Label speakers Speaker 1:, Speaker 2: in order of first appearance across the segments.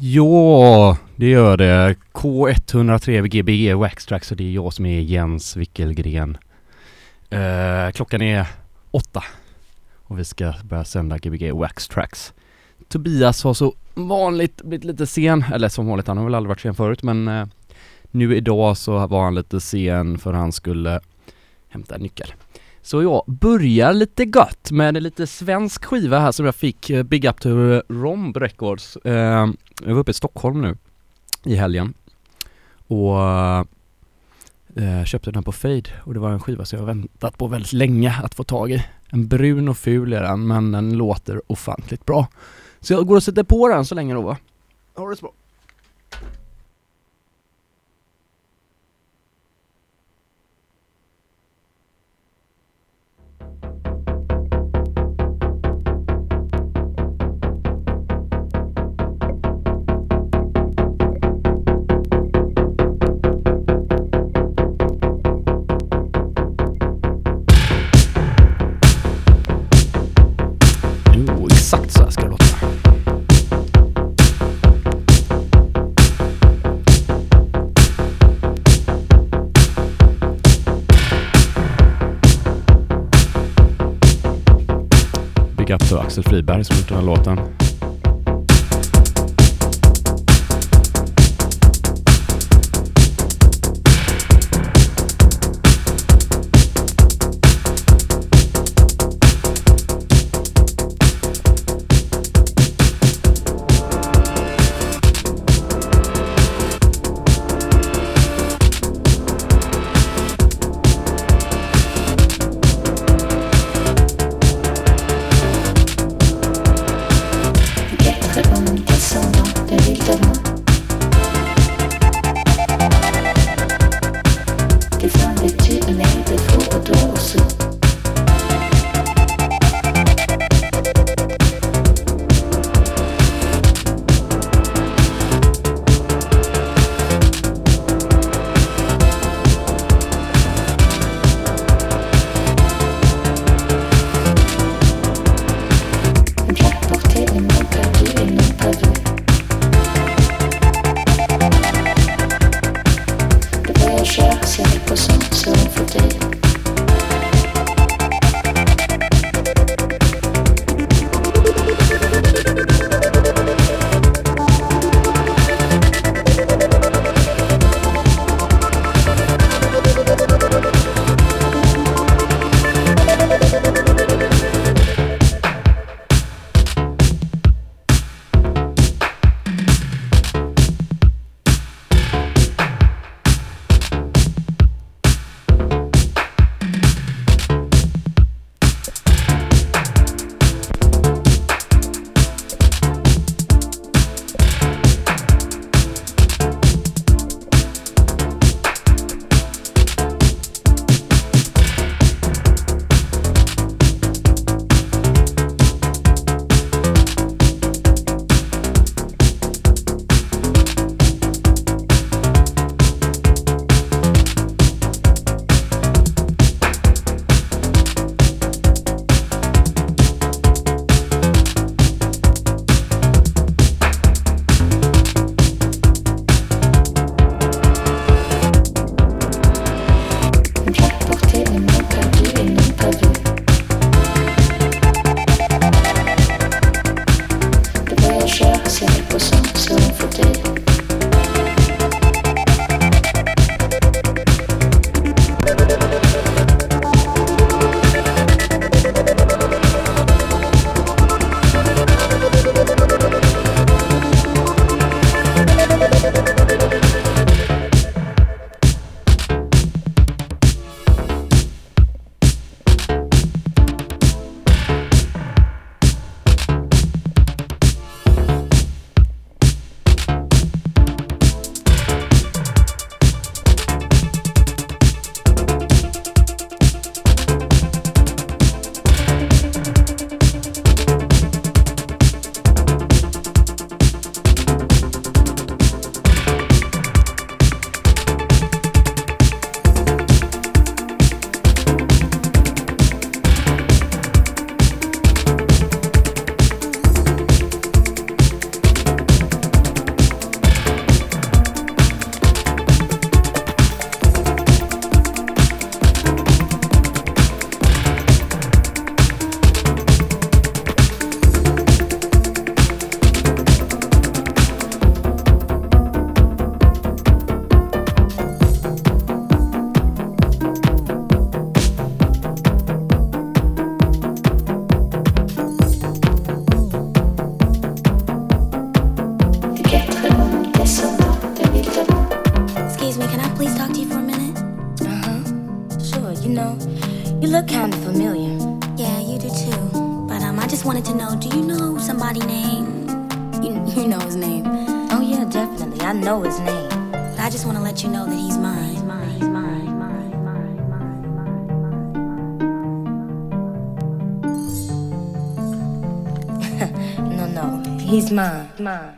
Speaker 1: Ja, det gör det. K103 Gbg Waxtrax och det är jag som är Jens Wickelgren. Eh, klockan är åtta och vi ska börja sända Gbg Waxtrax. Tobias har så vanligt blivit lite sen, eller som vanligt, han har väl aldrig varit sen förut men eh, nu idag så var han lite sen för han skulle hämta en nyckel. Så jag börjar lite gott med en lite svensk skiva här som jag fick, eh, Big Up to eh, Romb Records. Ehm, jag var uppe i Stockholm nu i helgen och eh, köpte den på Fade och det var en skiva som jag väntat på väldigt länge att få tag i. En brun och ful är den men den låter ofantligt bra. Så jag går och sätter på den så länge då va. Ha det så bra. Axel Friberg som gjort den här låten.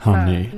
Speaker 1: Honey.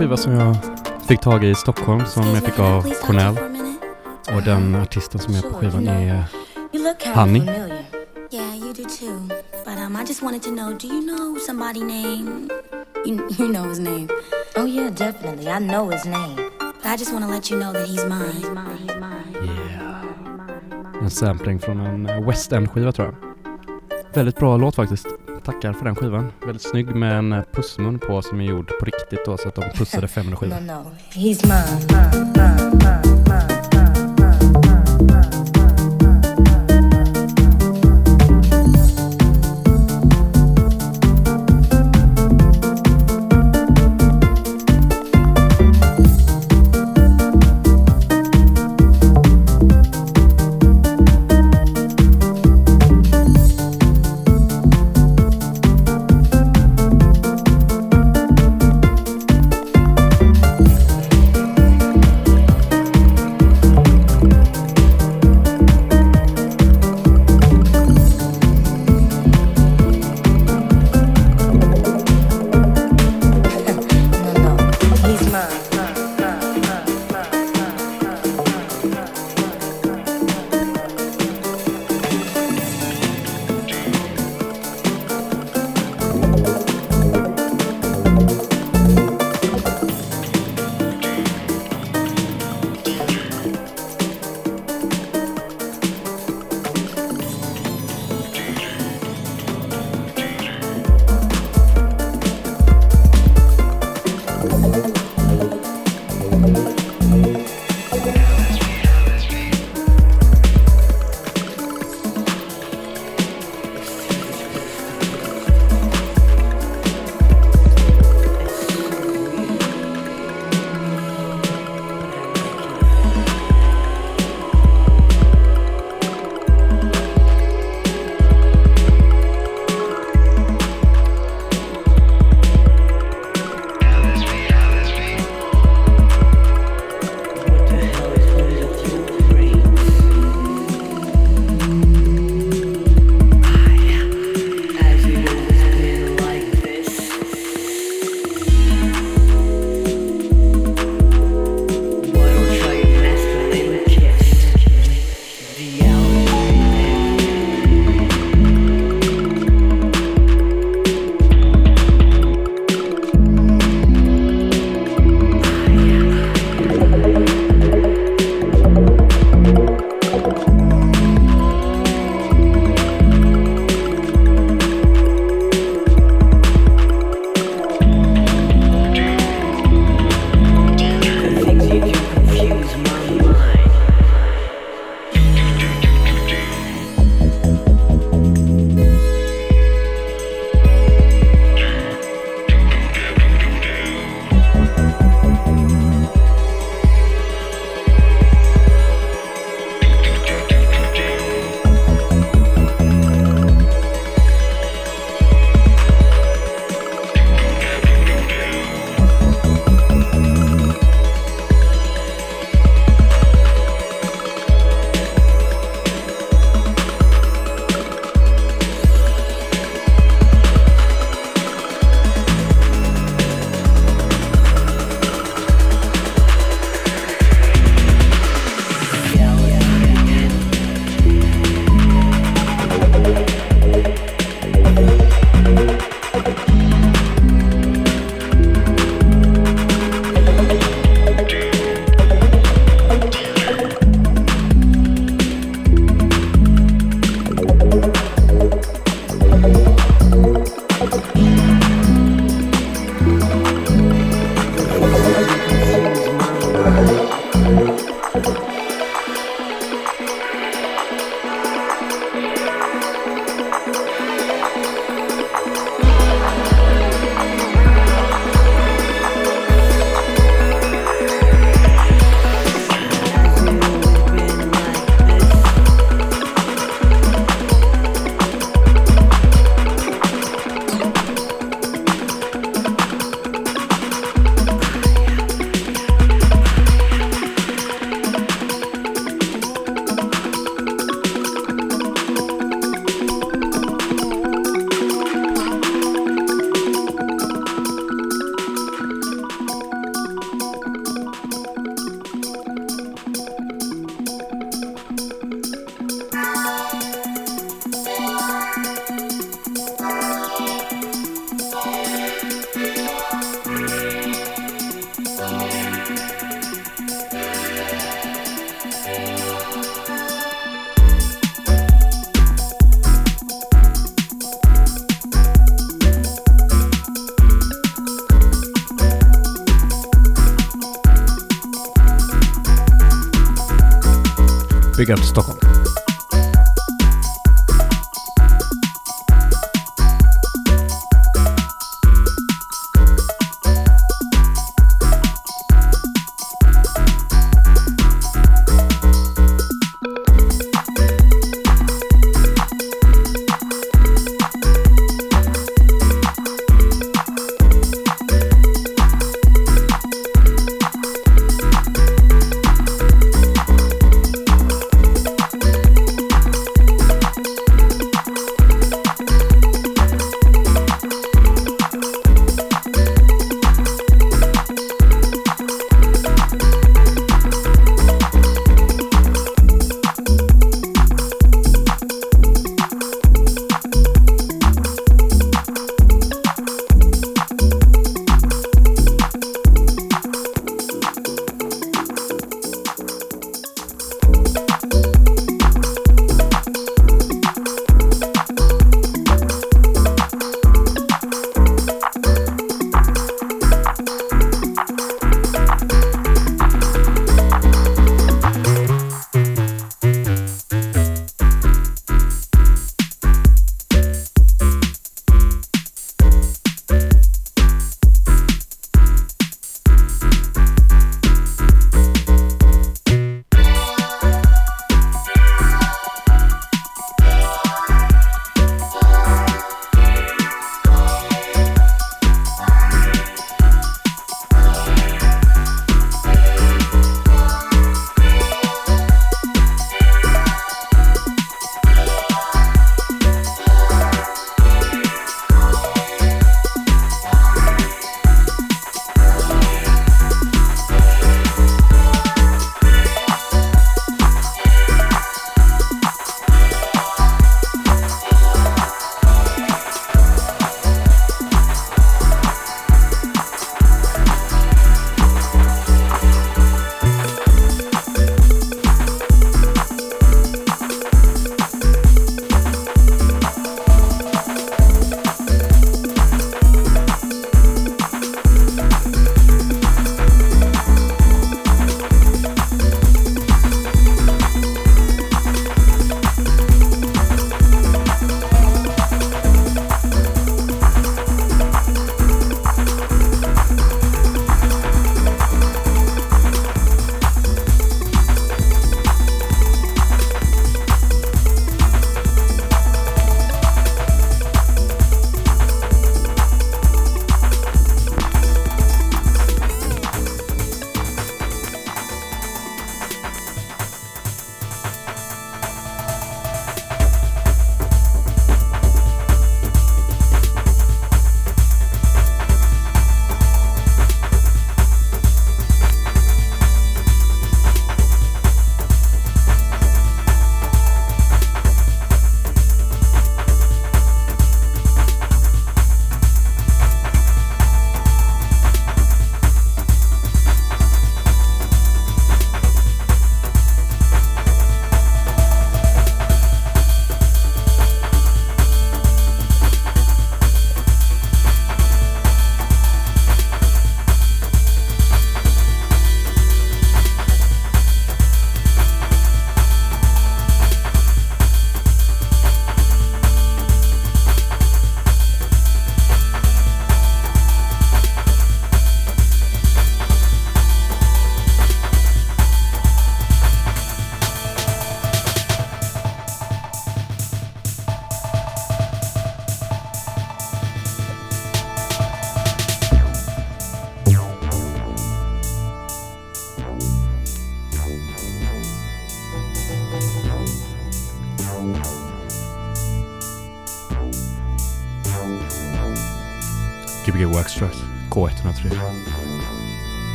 Speaker 1: Skiva som jag fick tag i i Stockholm som jag fick av Cornell. Och den artisten som är på skivan är Honey.
Speaker 2: of familiar. Yeah, you do too. But um, I just wanted to know, do you know somebody named? You, you know his name. Oh yeah, definitely. I know his name. But I just want to let you know that he's mine. He's mine. He's mine.
Speaker 1: Yeah. En sampling från en West End-skiva tror jag. Väldigt bra låt faktiskt. Tackar för den skivan. Väldigt snygg med en eh, pussmun på som är gjord på riktigt då så att de pussade 507.
Speaker 2: No, no, he's. Mine. Mine. Mine. Mine.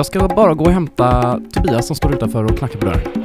Speaker 1: Jag ska bara gå och hämta Tobias som står utanför och knackar på dörren.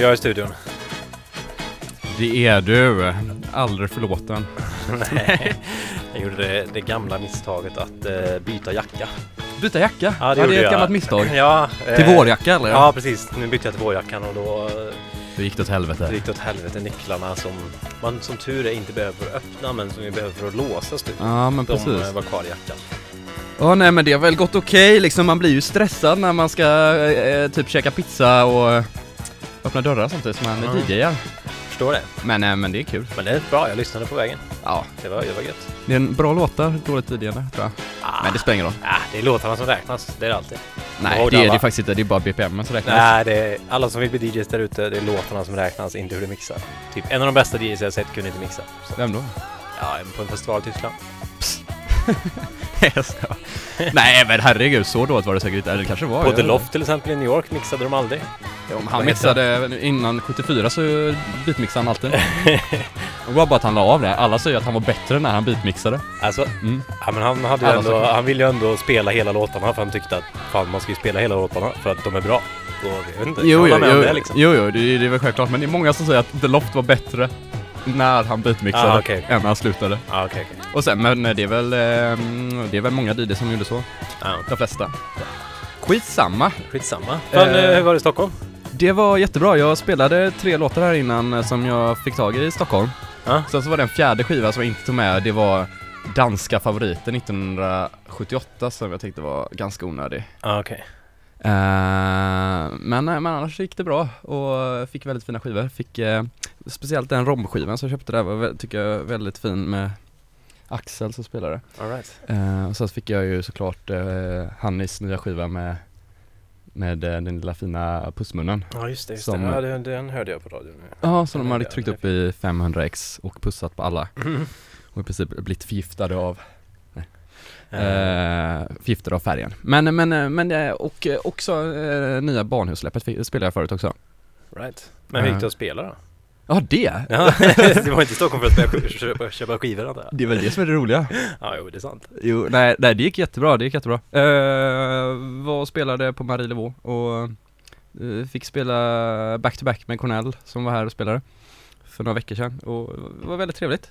Speaker 3: Jag i studion.
Speaker 1: Det är du. Aldrig förlåten.
Speaker 3: Nej, jag gjorde det, det gamla misstaget att eh, byta jacka.
Speaker 1: Byta jacka?
Speaker 3: Ja, det
Speaker 1: ja, det är ett
Speaker 3: jag.
Speaker 1: gammalt misstag.
Speaker 3: Ja, eh,
Speaker 1: Till vårjacka eller?
Speaker 3: Ja, precis. Nu bytte jag till vårjackan och då eh,
Speaker 1: Det gick det åt helvete.
Speaker 3: gick det åt helvete. Nycklarna som man som tur är inte behöver för att öppna men som vi behöver för att låsa studion.
Speaker 1: Ja, men
Speaker 3: De
Speaker 1: precis.
Speaker 3: eh, var kvar i jackan.
Speaker 1: Ja, nej men det har väl gått okej liksom. Man blir ju stressad när man ska eh, typ käka pizza och öppna dörrar samtidigt som
Speaker 3: Ja.
Speaker 1: är DJar.
Speaker 3: Förstår det.
Speaker 1: Men, eh, men det är kul.
Speaker 3: Men det är bra, jag lyssnade på vägen.
Speaker 1: Ja,
Speaker 3: Det var, det var gött.
Speaker 1: det är en bra låtar, dåligt tidigare tror jag.
Speaker 3: Ah,
Speaker 1: Men det spelar ingen roll.
Speaker 3: ah, det är låtarna som räknas, det är det alltid.
Speaker 1: Nej, det är det faktiskt inte. Det är bara BPM som räknas.
Speaker 3: Nej, det är alla som vill bli DJs där ute, det är låtarna som räknas, inte hur du mixar. Typ en av de bästa DJs jag sett kunde inte mixa. Så,
Speaker 1: Vem då?
Speaker 3: ja, på en festival i Tyskland.
Speaker 1: Nej, men herregud, så dåligt var det säkert inte. Eller kanske var.
Speaker 3: På The Loft till exempel i New York mixade de aldrig.
Speaker 1: Jo, han mixade innan 74 så beatmixade han alltid. Det var bara att han la av det. Alla säger att han var bättre när han beatmixade.
Speaker 3: Alltså,
Speaker 1: Mm.
Speaker 3: ja, men han, hade ändå, han ville ju ändå spela hela låtarna för han tyckte att fan man ska ju spela hela låtarna för att de är bra. Och jag vet inte,
Speaker 1: Jo, jo, jo,
Speaker 3: det liksom.
Speaker 1: jo, jo det, det är väl självklart. Men det är många som säger att The Loft var bättre när han beatmixade
Speaker 3: Ah, okej, okej.
Speaker 1: än han slutade.
Speaker 3: Ja, okej, okej.
Speaker 1: Och sen, men det är väl, ehm, det är väl många DJs som gjorde så.
Speaker 3: Ja,
Speaker 1: De flesta. Skitsamma.
Speaker 3: skitsamma. Fan,
Speaker 1: Eh.
Speaker 3: hur var det i Stockholm?
Speaker 1: Det var jättebra. Jag spelade tre låtar här innan eh, som jag fick tag i i Stockholm.
Speaker 3: Ja.
Speaker 1: Sen så var det en fjärde skiva som jag inte tog med. Det var danska favoriten 1978 som jag tyckte var ganska onödig.
Speaker 3: Ja, okej.
Speaker 1: Eh, men, men annars gick det bra och fick väldigt fina skivor. Fick eh, speciellt den romskivan som jag köpte där var tycker jag väldigt fin med Axel som spelade.
Speaker 3: All right.
Speaker 1: Eh, och sen fick jag ju såklart eh, Hannis nya skiva med med eh, den lilla fina pussmunnen.
Speaker 3: Ja, just det. Just
Speaker 1: Som-
Speaker 3: det. Ja, den, den hörde jag på radion.
Speaker 1: Ja, som de hade tryckt upp i 500x och pussat på alla
Speaker 3: Mm.
Speaker 1: och i princip blivit förgiftade av,
Speaker 3: Eh,
Speaker 1: förgiftade av färgen. Men, men, eh, men eh, och eh, också eh, nya barnhussläppet fi- spelade jag förut också.
Speaker 3: right. Men hur gick det att spela då?
Speaker 1: Ja det!
Speaker 3: Ja, det var inte Stockholm för att spela, köpa, köpa skivor antar jag?
Speaker 1: Det är väl det som är det roliga.
Speaker 3: Ja, jo, det är sant.
Speaker 1: Jo, nej, nej det gick jättebra, det gick jättebra. Eh, var och spelade på Marie Levaux och eh, fick spela back-to-back med Cornell som var här och spelade för några veckor sedan och det var väldigt trevligt.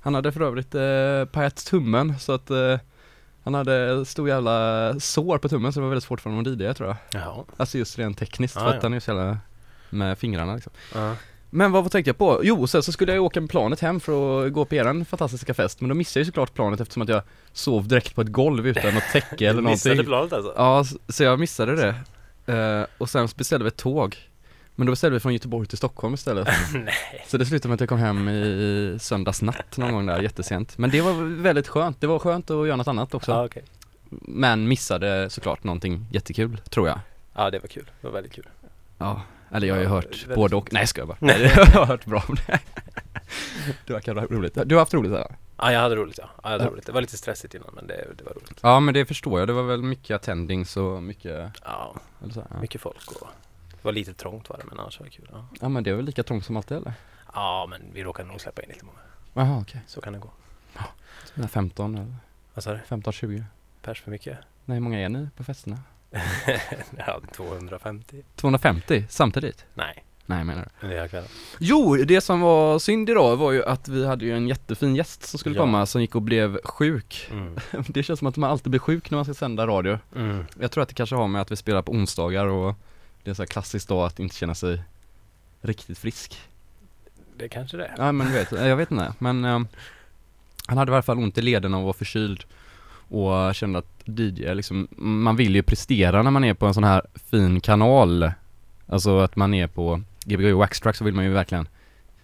Speaker 1: Han hade för övrigt eh, pajat tummen så att eh, han hade stor jävla sår på tummen så det var väldigt svårt för honom att DJa tror jag.
Speaker 3: Jaha.
Speaker 1: Alltså just rent tekniskt
Speaker 3: Ah,
Speaker 1: för att
Speaker 3: ja.
Speaker 1: han är så jävla med fingrarna liksom.
Speaker 3: Ja.
Speaker 1: Men vad tänkte jag på? Jo, sen så skulle jag ju åka med planet hem för att gå på eran fantastiska fest Men då missade jag ju såklart planet eftersom att jag sov direkt på ett golv utan något täcke eller
Speaker 3: Du missade
Speaker 1: någonting
Speaker 3: planet alltså?
Speaker 1: Ja, så jag missade det Eh, Och sen beställde vi ett tåg Men då beställde vi från Göteborg till Stockholm istället
Speaker 3: Nej.
Speaker 1: Så det slutade med att jag kom hem i söndags natt någon gång där jättesent Men det var väldigt skönt, det var skönt att göra något annat också
Speaker 3: Ja, okej.
Speaker 1: Men missade såklart någonting jättekul, tror jag
Speaker 3: Ja, det var kul. Det var väldigt kul.
Speaker 1: Ja, eller jag har ju
Speaker 3: Ja,
Speaker 1: hört
Speaker 3: väldigt
Speaker 1: både och, nej ska jag bara Jag har hört bra om det Du verkar ha roligt, du har haft roligt där?
Speaker 3: Ja, jag hade roligt ja. ja jag hade
Speaker 1: Ja.
Speaker 3: roligt. Det var lite stressigt innan, men det, det var roligt.
Speaker 1: Ja men det förstår jag, det var väl mycket attendings och mycket,
Speaker 3: Ja,
Speaker 1: eller så, ja.
Speaker 3: mycket folk och det var lite trångt var det, men annars var det kul. Ja,
Speaker 1: ja men det är väl lika trångt som alltid eller?
Speaker 3: ja men vi råkade nog släppa in lite många.
Speaker 1: Jaha okej,
Speaker 3: Så kan det gå.
Speaker 1: okay. 15 eller
Speaker 3: Vad sa du?
Speaker 1: 15-20
Speaker 3: Pers för mycket?
Speaker 1: Nej hur många är ni på festerna?
Speaker 3: ja, 250?
Speaker 1: 250 samtidigt?
Speaker 3: Nej,
Speaker 1: Nej menar du?
Speaker 3: det kvällen.
Speaker 1: Jo, det som var synd idag var ju att vi hade ju en jättefin gäst som skulle
Speaker 3: Ja.
Speaker 1: komma som gick och blev sjuk
Speaker 3: Mm.
Speaker 1: Det känns som att man alltid blir sjuk när man ska sända radio
Speaker 3: Mm.
Speaker 1: Jag tror att det kanske har med att vi spelar på onsdagar och det är så här klassiskt då att inte känna sig riktigt frisk
Speaker 3: Det kanske det är.
Speaker 1: Ja men du vet, jag vet inte men ehm, Han hade i alla fall ont i lederna och var förkyld Och kände att DJ liksom, man vill ju prestera när man är på en sån här fin kanal Alltså att man är på Gbg Waxtrack så vill man ju verkligen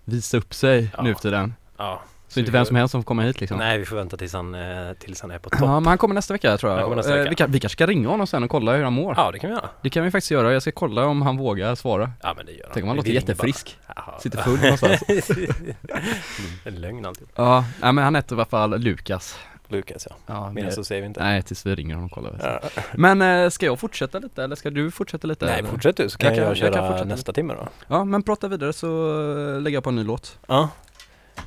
Speaker 1: visa upp sig
Speaker 3: Ja.
Speaker 1: nu för tiden
Speaker 3: Ja.
Speaker 1: Så inte vem som helst som får komma hit liksom
Speaker 3: Nej, vi får vänta tills han, eh, tills han är på topp.
Speaker 1: Ja men han kommer nästa vecka tror jag.
Speaker 3: Han kommer nästa
Speaker 1: Eh,
Speaker 3: vecka.
Speaker 1: Vi, kan, vi kanske ska ringa honom sen och kolla hur han mår.
Speaker 3: Ja, det kan vi göra.
Speaker 1: Det kan vi faktiskt göra, jag ska kolla om han vågar svara.
Speaker 3: Ja, men det gör han.
Speaker 1: Tänk om han låter jättefrisk.
Speaker 3: bara.
Speaker 1: Sitter full någonstans.
Speaker 3: En lögn alltid.
Speaker 1: Ja, nej, men han heter i alla fall Lukas.
Speaker 3: Lukas ja.
Speaker 1: Ja,
Speaker 3: Mer
Speaker 1: det-
Speaker 3: så säger vi inte.
Speaker 1: Nej, tills vi ringer honom och kollar.
Speaker 3: Ja.
Speaker 1: Men eh, ska jag fortsätta lite eller ska du fortsätta lite?
Speaker 3: Nej,
Speaker 1: eller?
Speaker 3: fortsätt du så kan
Speaker 1: Jag
Speaker 3: jag,
Speaker 1: jag
Speaker 3: köra
Speaker 1: fortsätta.
Speaker 3: nästa timme då.
Speaker 1: Ja, men prata vidare så lägger jag på en ny låt.
Speaker 3: Ja.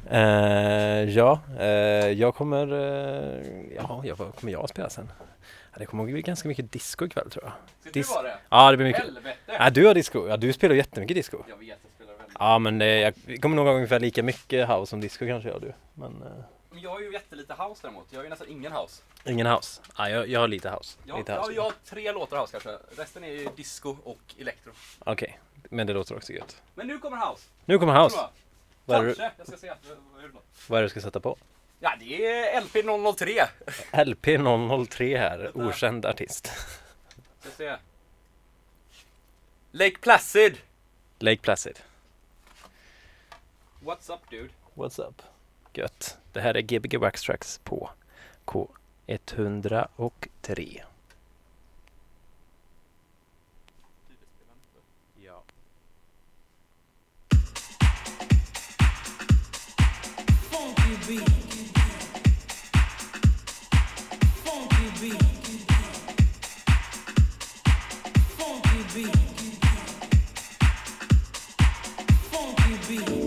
Speaker 3: Eh, ja, eh, jag kommer, eh, ja, jag, vad kommer jag att spela sen? Ja, det kommer att bli ganska mycket disco ikväll tror jag.
Speaker 1: Ska
Speaker 3: Dis-
Speaker 1: du vara det?
Speaker 3: Ja, det blir mycket.
Speaker 1: Helvete!
Speaker 3: Ja, du har disco. Ja, du spelar jättemycket disco.
Speaker 1: Jag vet, jag spelar väldigt
Speaker 3: Ja, men det, jag kommer nog ha ungefär lika mycket house som disco kanske jag du. Men
Speaker 1: Men jag har ju jättelite house däremot. Jag har ju nästan ingen house.
Speaker 3: ingen house. Ja, jag, jag har lite house.
Speaker 1: Jag,
Speaker 3: lite
Speaker 1: ja,
Speaker 3: house.
Speaker 1: jag har tre låtar house kanske. Resten är ju disco och elektro.
Speaker 3: Okej, men det låter också gött.
Speaker 1: Men nu kommer house.
Speaker 3: Nu kommer house. Vad
Speaker 1: Kanske. Jag ska se. Vad- är det
Speaker 3: du ska sätta på?
Speaker 1: Ja, det är LP003.
Speaker 3: LP003 här, okänd artist.
Speaker 1: Ska se. Lake Placid.
Speaker 3: Lake Placid.
Speaker 1: What's up dude?
Speaker 3: What's up? Gött. Det här är Gbg Wax Tracks på K103.
Speaker 4: Funky beat.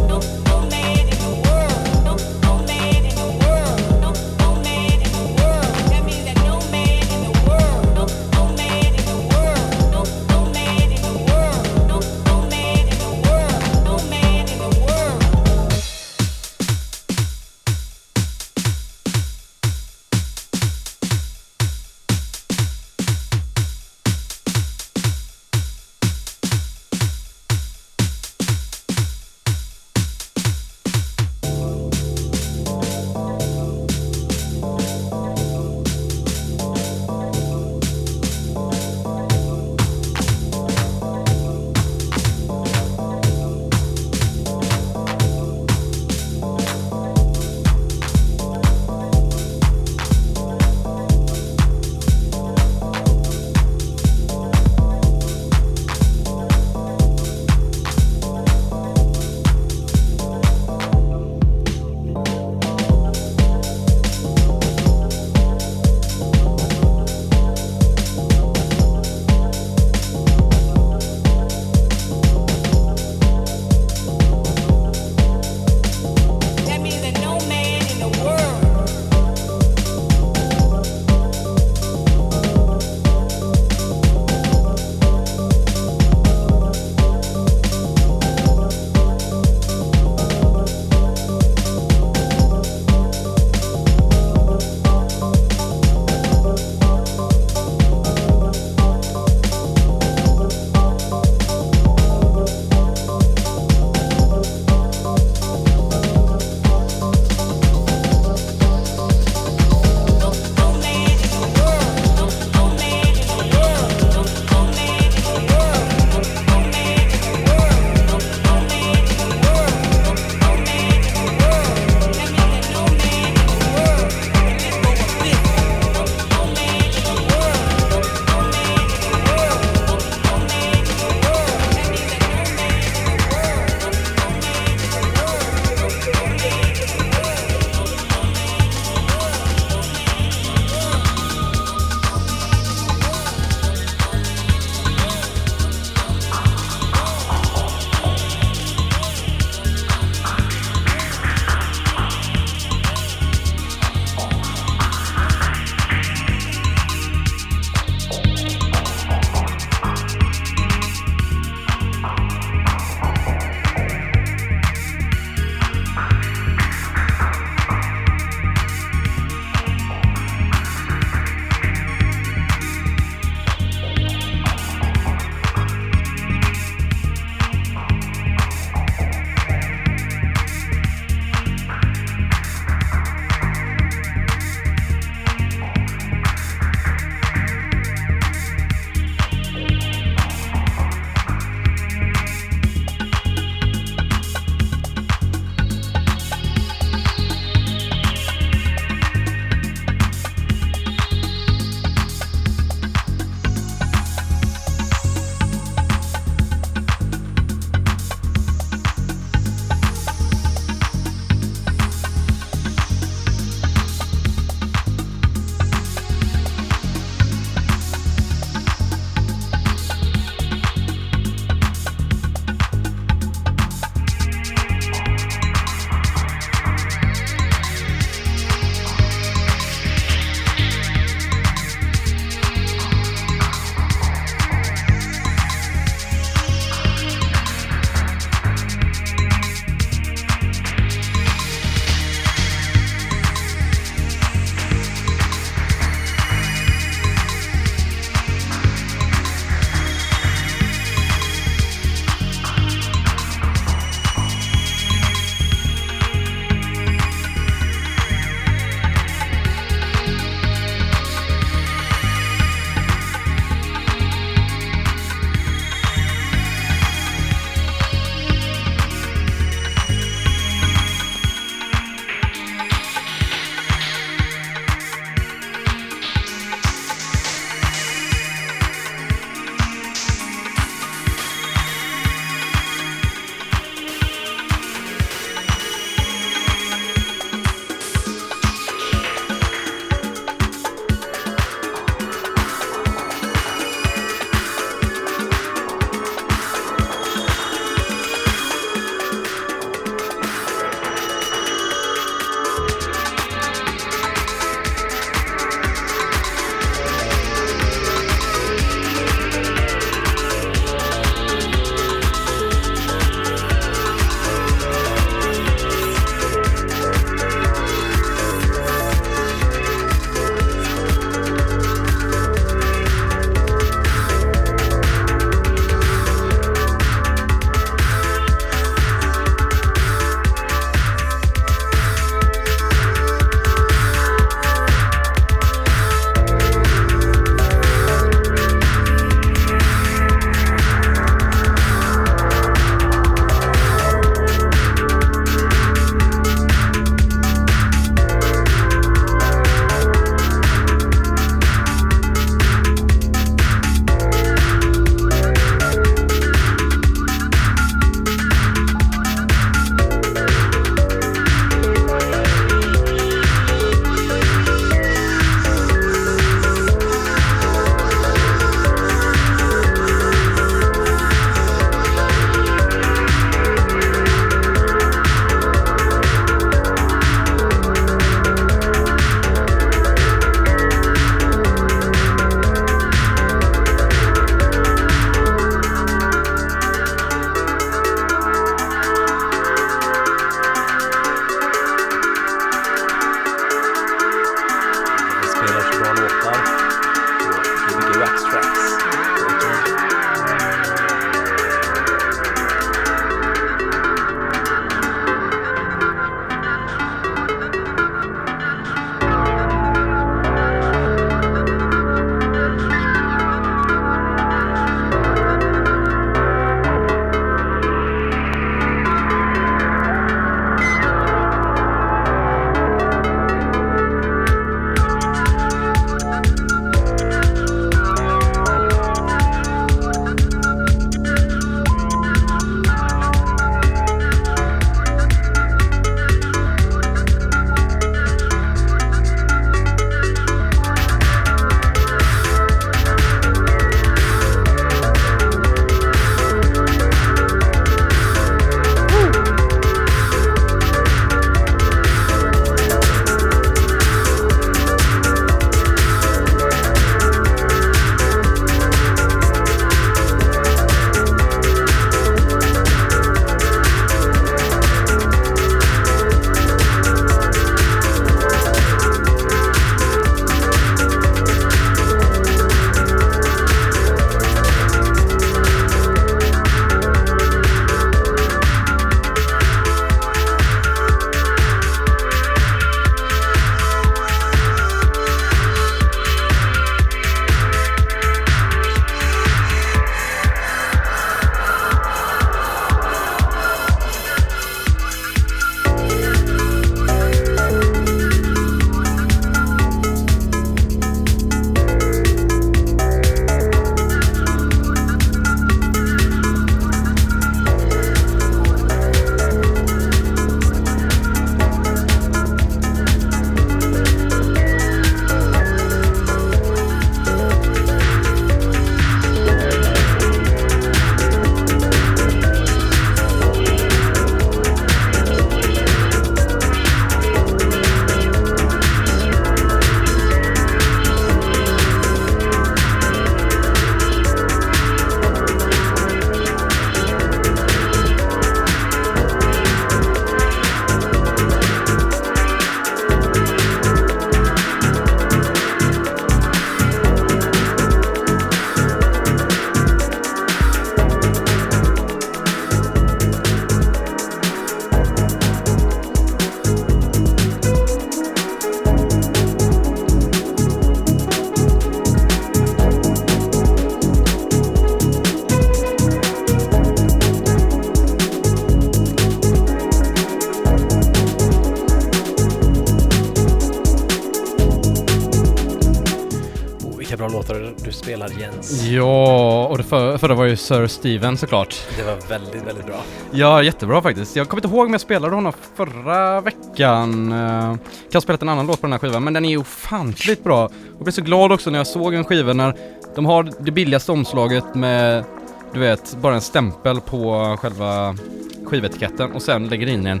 Speaker 1: Ja, och det för, förra var ju Sir Steven såklart.
Speaker 3: Det var väldigt, väldigt bra.
Speaker 1: Ja, jättebra faktiskt. Jag kommer inte ihåg om jag spelade honom förra veckan. Eh, kan ha spelat en annan låt på den här skivan, men den är ju ofantligt bra. Jag blev så glad också när jag såg en skiva när de har det billigaste omslaget med, du vet, bara en stämpel på själva skivetiketten och sen lägger in en,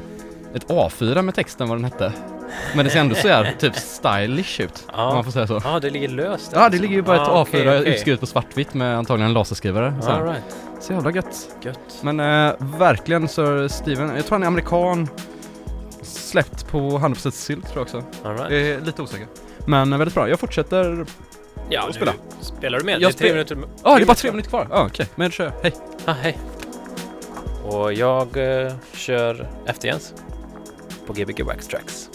Speaker 1: ett A4 med texten vad den hette. Men det ser ändå så här typ stylish ut,
Speaker 3: Ja.
Speaker 1: om man får säga så.
Speaker 3: Ja, det ligger löst
Speaker 1: Ja, det ligger ju bara ett
Speaker 3: Ah,
Speaker 1: A4
Speaker 3: okej, okej.
Speaker 1: utskrivet på svartvitt med antagligen en laserskrivare. Så,
Speaker 3: All right.
Speaker 1: så jävla gött.
Speaker 3: Gött.
Speaker 1: Men eh, verkligen Sir Steven, jag tror han är amerikan. Släppt på 100% sylt tror jag också.
Speaker 3: All right.
Speaker 1: Jag är lite osäker. Men eh, väldigt bra, jag fortsätter.
Speaker 3: Ja,
Speaker 1: och spela.
Speaker 3: spelar du med?
Speaker 1: Jag
Speaker 3: det är tre minuter.
Speaker 1: Ja, det är bara tre minuter kvar. Ja, okej. Men då kör jag. Hej.
Speaker 3: Ah, hej. Och jag eh, kör efter Jens på Gbg Wax Tracks.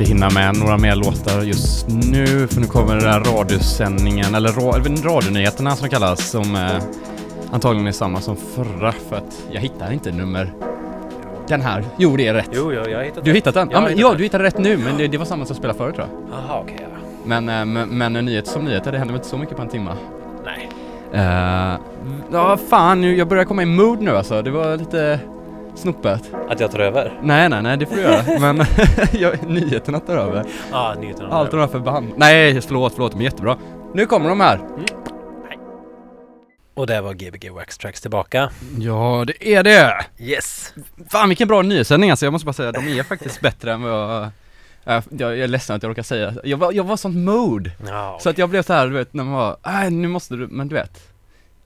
Speaker 1: Inte hinna med några mer låtar just nu för nu kommer den där radiosändningen, eller ra eller radionyheterna som det kallas, som eh, antagligen är samma som förra för att jag hittar inte nummer. Den här. Jo, det är rätt.
Speaker 3: Jo, jag, jag har hittat
Speaker 1: Du har hittat den? Ja, men,
Speaker 3: hittat
Speaker 1: ja du hittade rätt nu, men det, det var samma som spelade förut tror jag.
Speaker 3: Jaha, okej. ja.
Speaker 1: Men, eh, men, men nyheter som nyheter, det händer väl inte så mycket på en timme.
Speaker 3: Nej.
Speaker 1: Uh, ja, fan jag börjar komma i mood nu alltså. Det var lite snopet.
Speaker 3: Att jag tar över?
Speaker 1: Nej, nej, nej, det får du göra. men jag, nyheterna tar över.
Speaker 3: Ja, ah, nyheterna.
Speaker 1: Allt de här förband. Nej, förlåt, förlåt, men jättebra. Nu kommer de här.
Speaker 3: Och det var Gbg Wax Tracks tillbaka.
Speaker 1: Ja, det är det.
Speaker 3: Yes!
Speaker 1: Fan vilken bra nyhetssändning alltså. Jag måste bara säga, de är faktiskt bättre än vad jag... äh, jag, jag är ledsen att jag råkar säga. Jag var, jag var sånt mood.
Speaker 3: Ja,
Speaker 1: Så att jag blev så här, du vet, när man var, nej nu måste du, men du vet.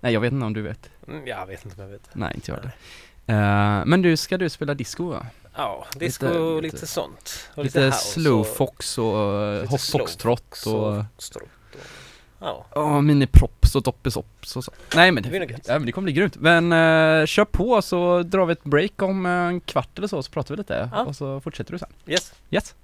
Speaker 1: Nej, jag vet inte om du vet.
Speaker 3: Mm, Jag vet inte om jag vet.
Speaker 1: Nej, inte jag heller. Eh, men du, ska du spela disco va?
Speaker 3: Ja, disco
Speaker 1: Lite-
Speaker 3: och
Speaker 1: lite-
Speaker 3: lite, sånt. Och
Speaker 1: Lite,
Speaker 3: house
Speaker 1: slowfox och,
Speaker 3: lite slow
Speaker 1: foxtrot
Speaker 3: fox
Speaker 1: och,
Speaker 3: och... Ja.
Speaker 1: och mini-props och doppisops och så. Nej men
Speaker 3: Det
Speaker 1: det, ja, men det kommer bli grymt. Men eh, kör på så drar vi ett break om eh, en kvart eller så, så pratar vi lite.
Speaker 3: Ja.
Speaker 1: Och så fortsätter du sen.
Speaker 3: Yes.
Speaker 1: Yes.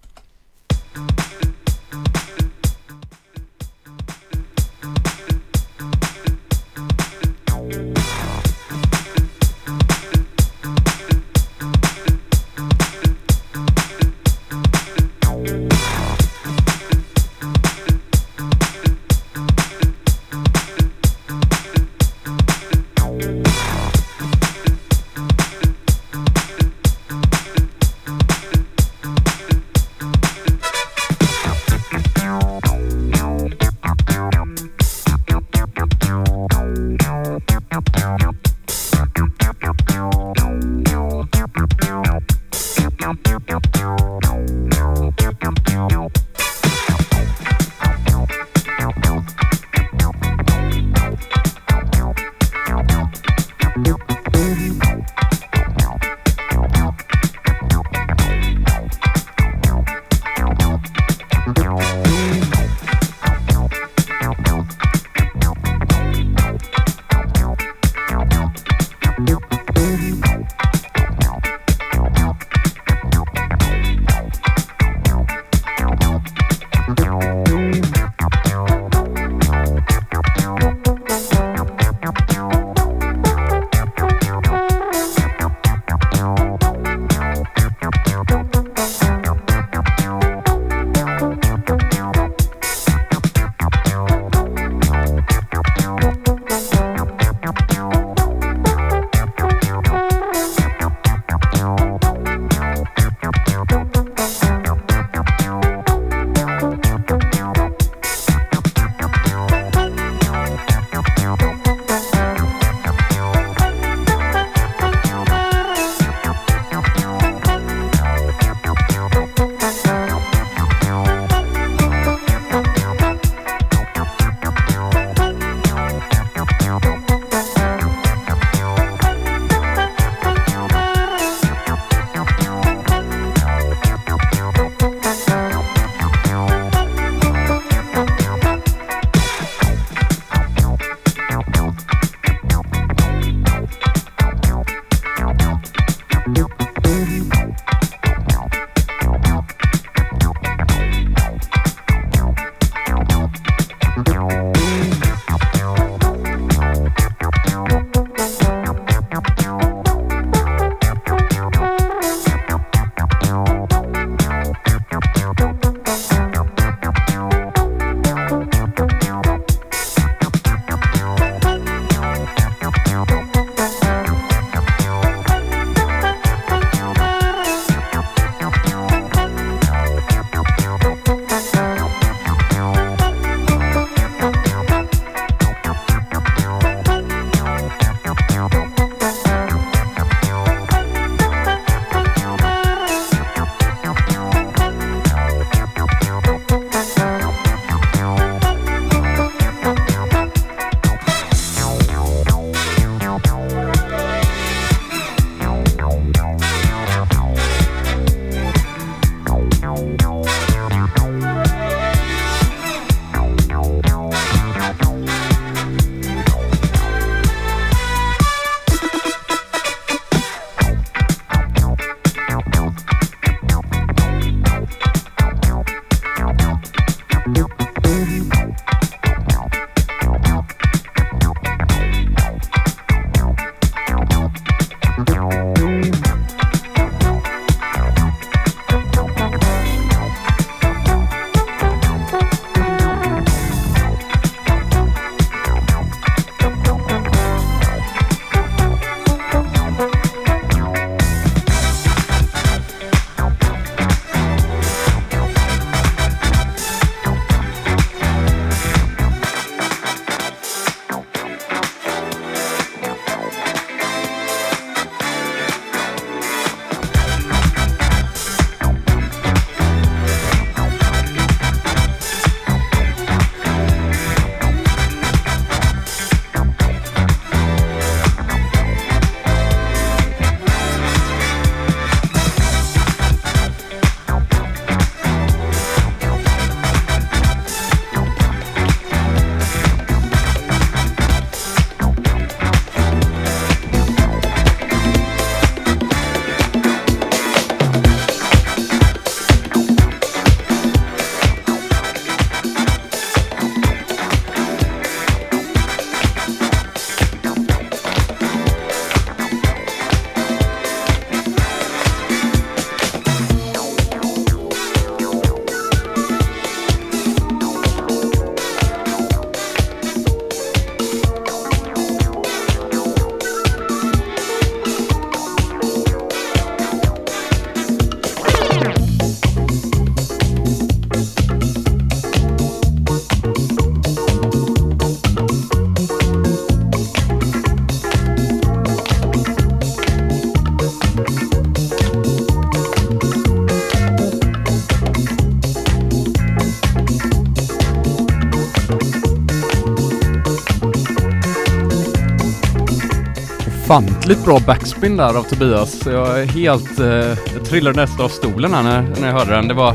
Speaker 1: Jäkligt bra backspin där av Tobias. Jag är helt... Eh, jag trillade nästan av stolen här när, när jag hörde den. Det var...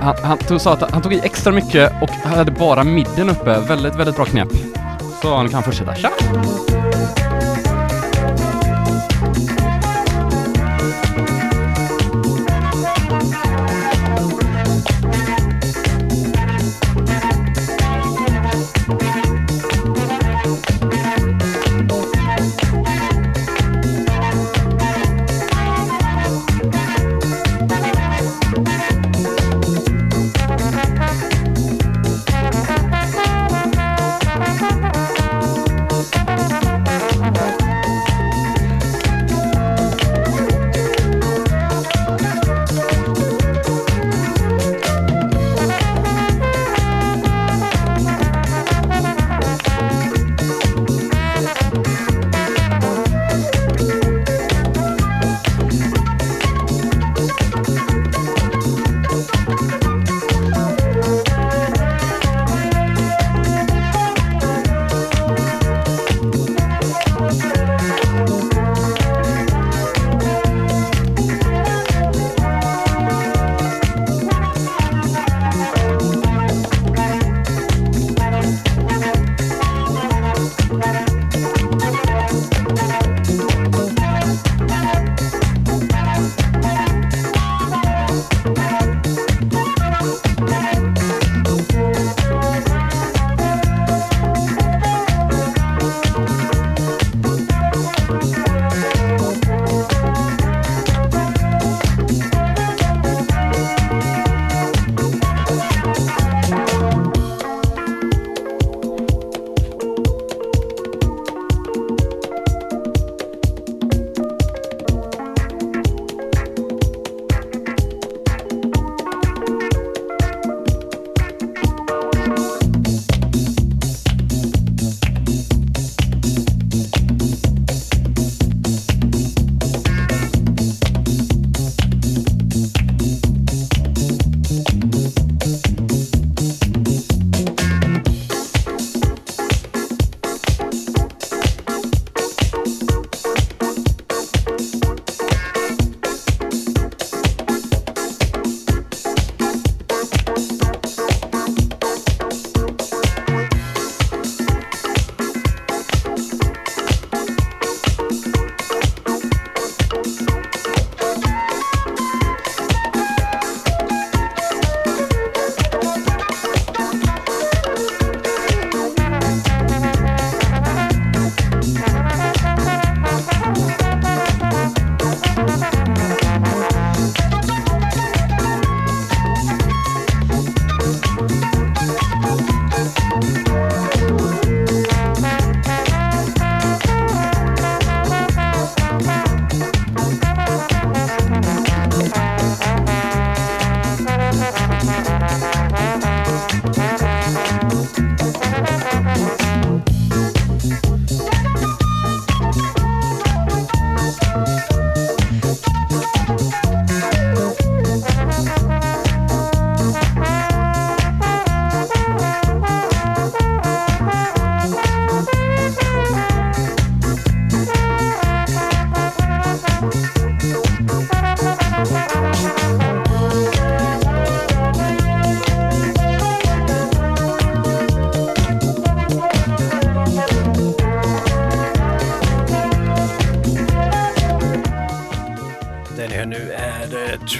Speaker 1: Han, han tog, sa att han tog i extra mycket och hade bara midden uppe. Väldigt, väldigt bra knep. Så han kan fortsätta. Tja!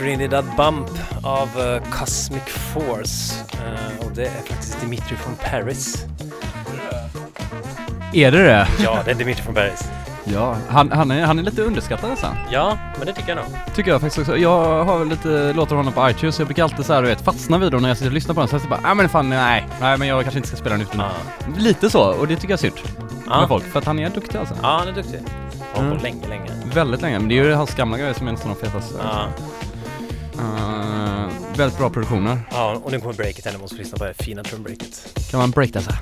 Speaker 3: Trinidad Bump av eh, Cosmic Force. Eh, och det är faktiskt Dimitri från Paris.
Speaker 1: Är det det?
Speaker 3: Ja, det är Dimitri från Paris.
Speaker 1: Ja, han, han, är, han är lite underskattad nästan.
Speaker 3: Ja, men det tycker jag nog.
Speaker 1: Tycker jag faktiskt också. Jag har väl lite låtar av honom på iTunes, jag brukar alltid så här, du vet, fastna vid dem när jag sitter och lyssnar på den. Så jag bara, nej men fan, nej, nej men jag kanske inte ska spela den nu.
Speaker 3: Ja,
Speaker 1: Lite så, och det tycker jag är surt med
Speaker 3: ja.
Speaker 1: folk, för att han är duktig alltså.
Speaker 3: ja han är duktig. Har hållit
Speaker 1: Mm.
Speaker 3: på länge, länge.
Speaker 1: Väldigt länge, men det är ju hans gamla grejer som är nästan de fetaste.
Speaker 3: Ja.
Speaker 1: Väldigt bra produktioner.
Speaker 3: ja, och nu kommer breaket här, ni måste lyssna på det fina trumbreaket.
Speaker 1: Kan man breakdansa?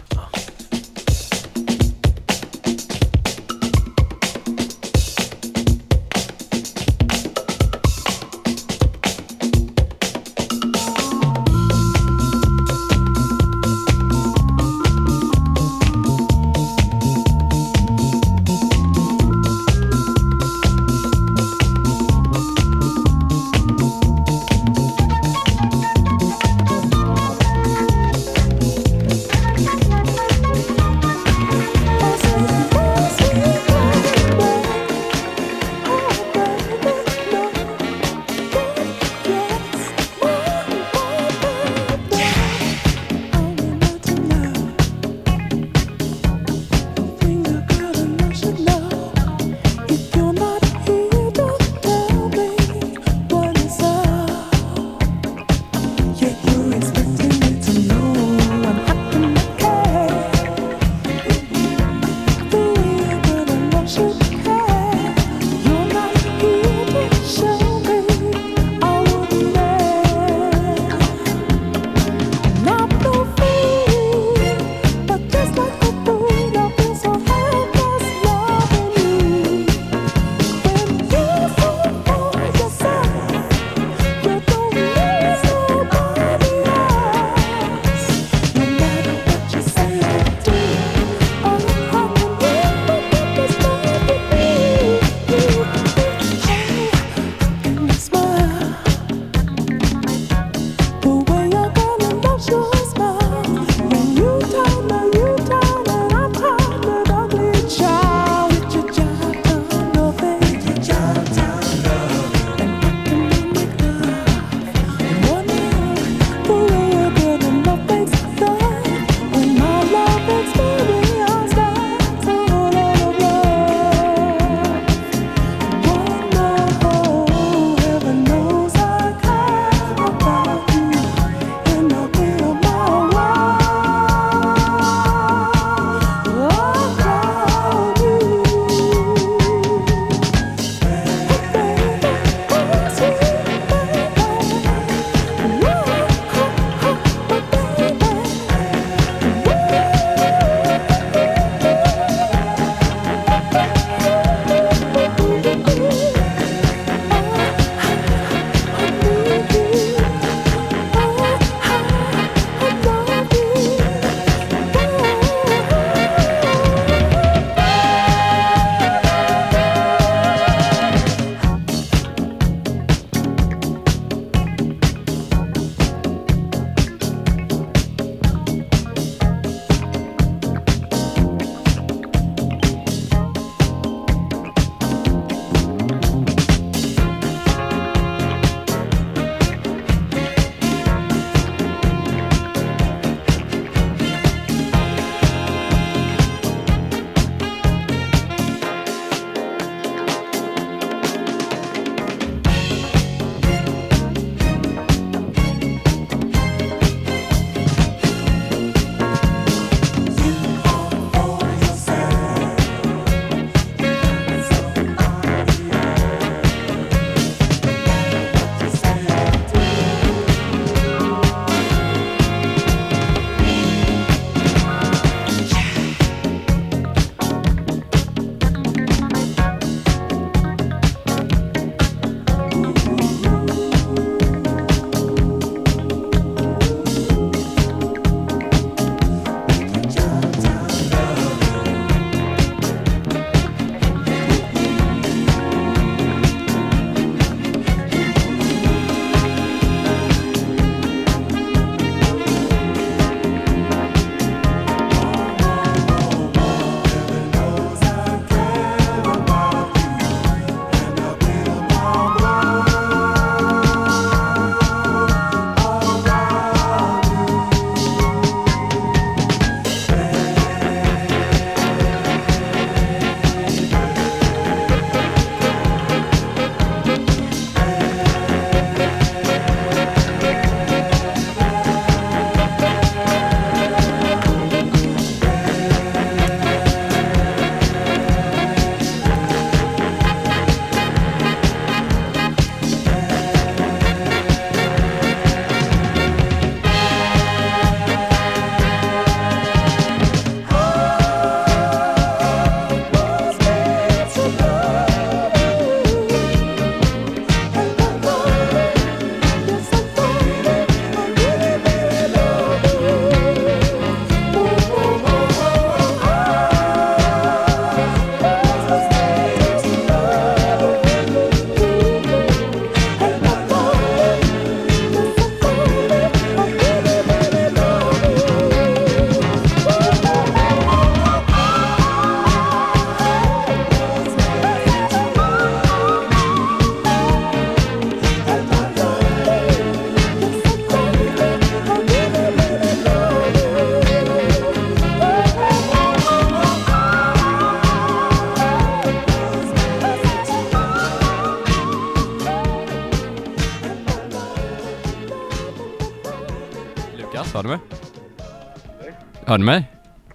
Speaker 1: Hör du mig?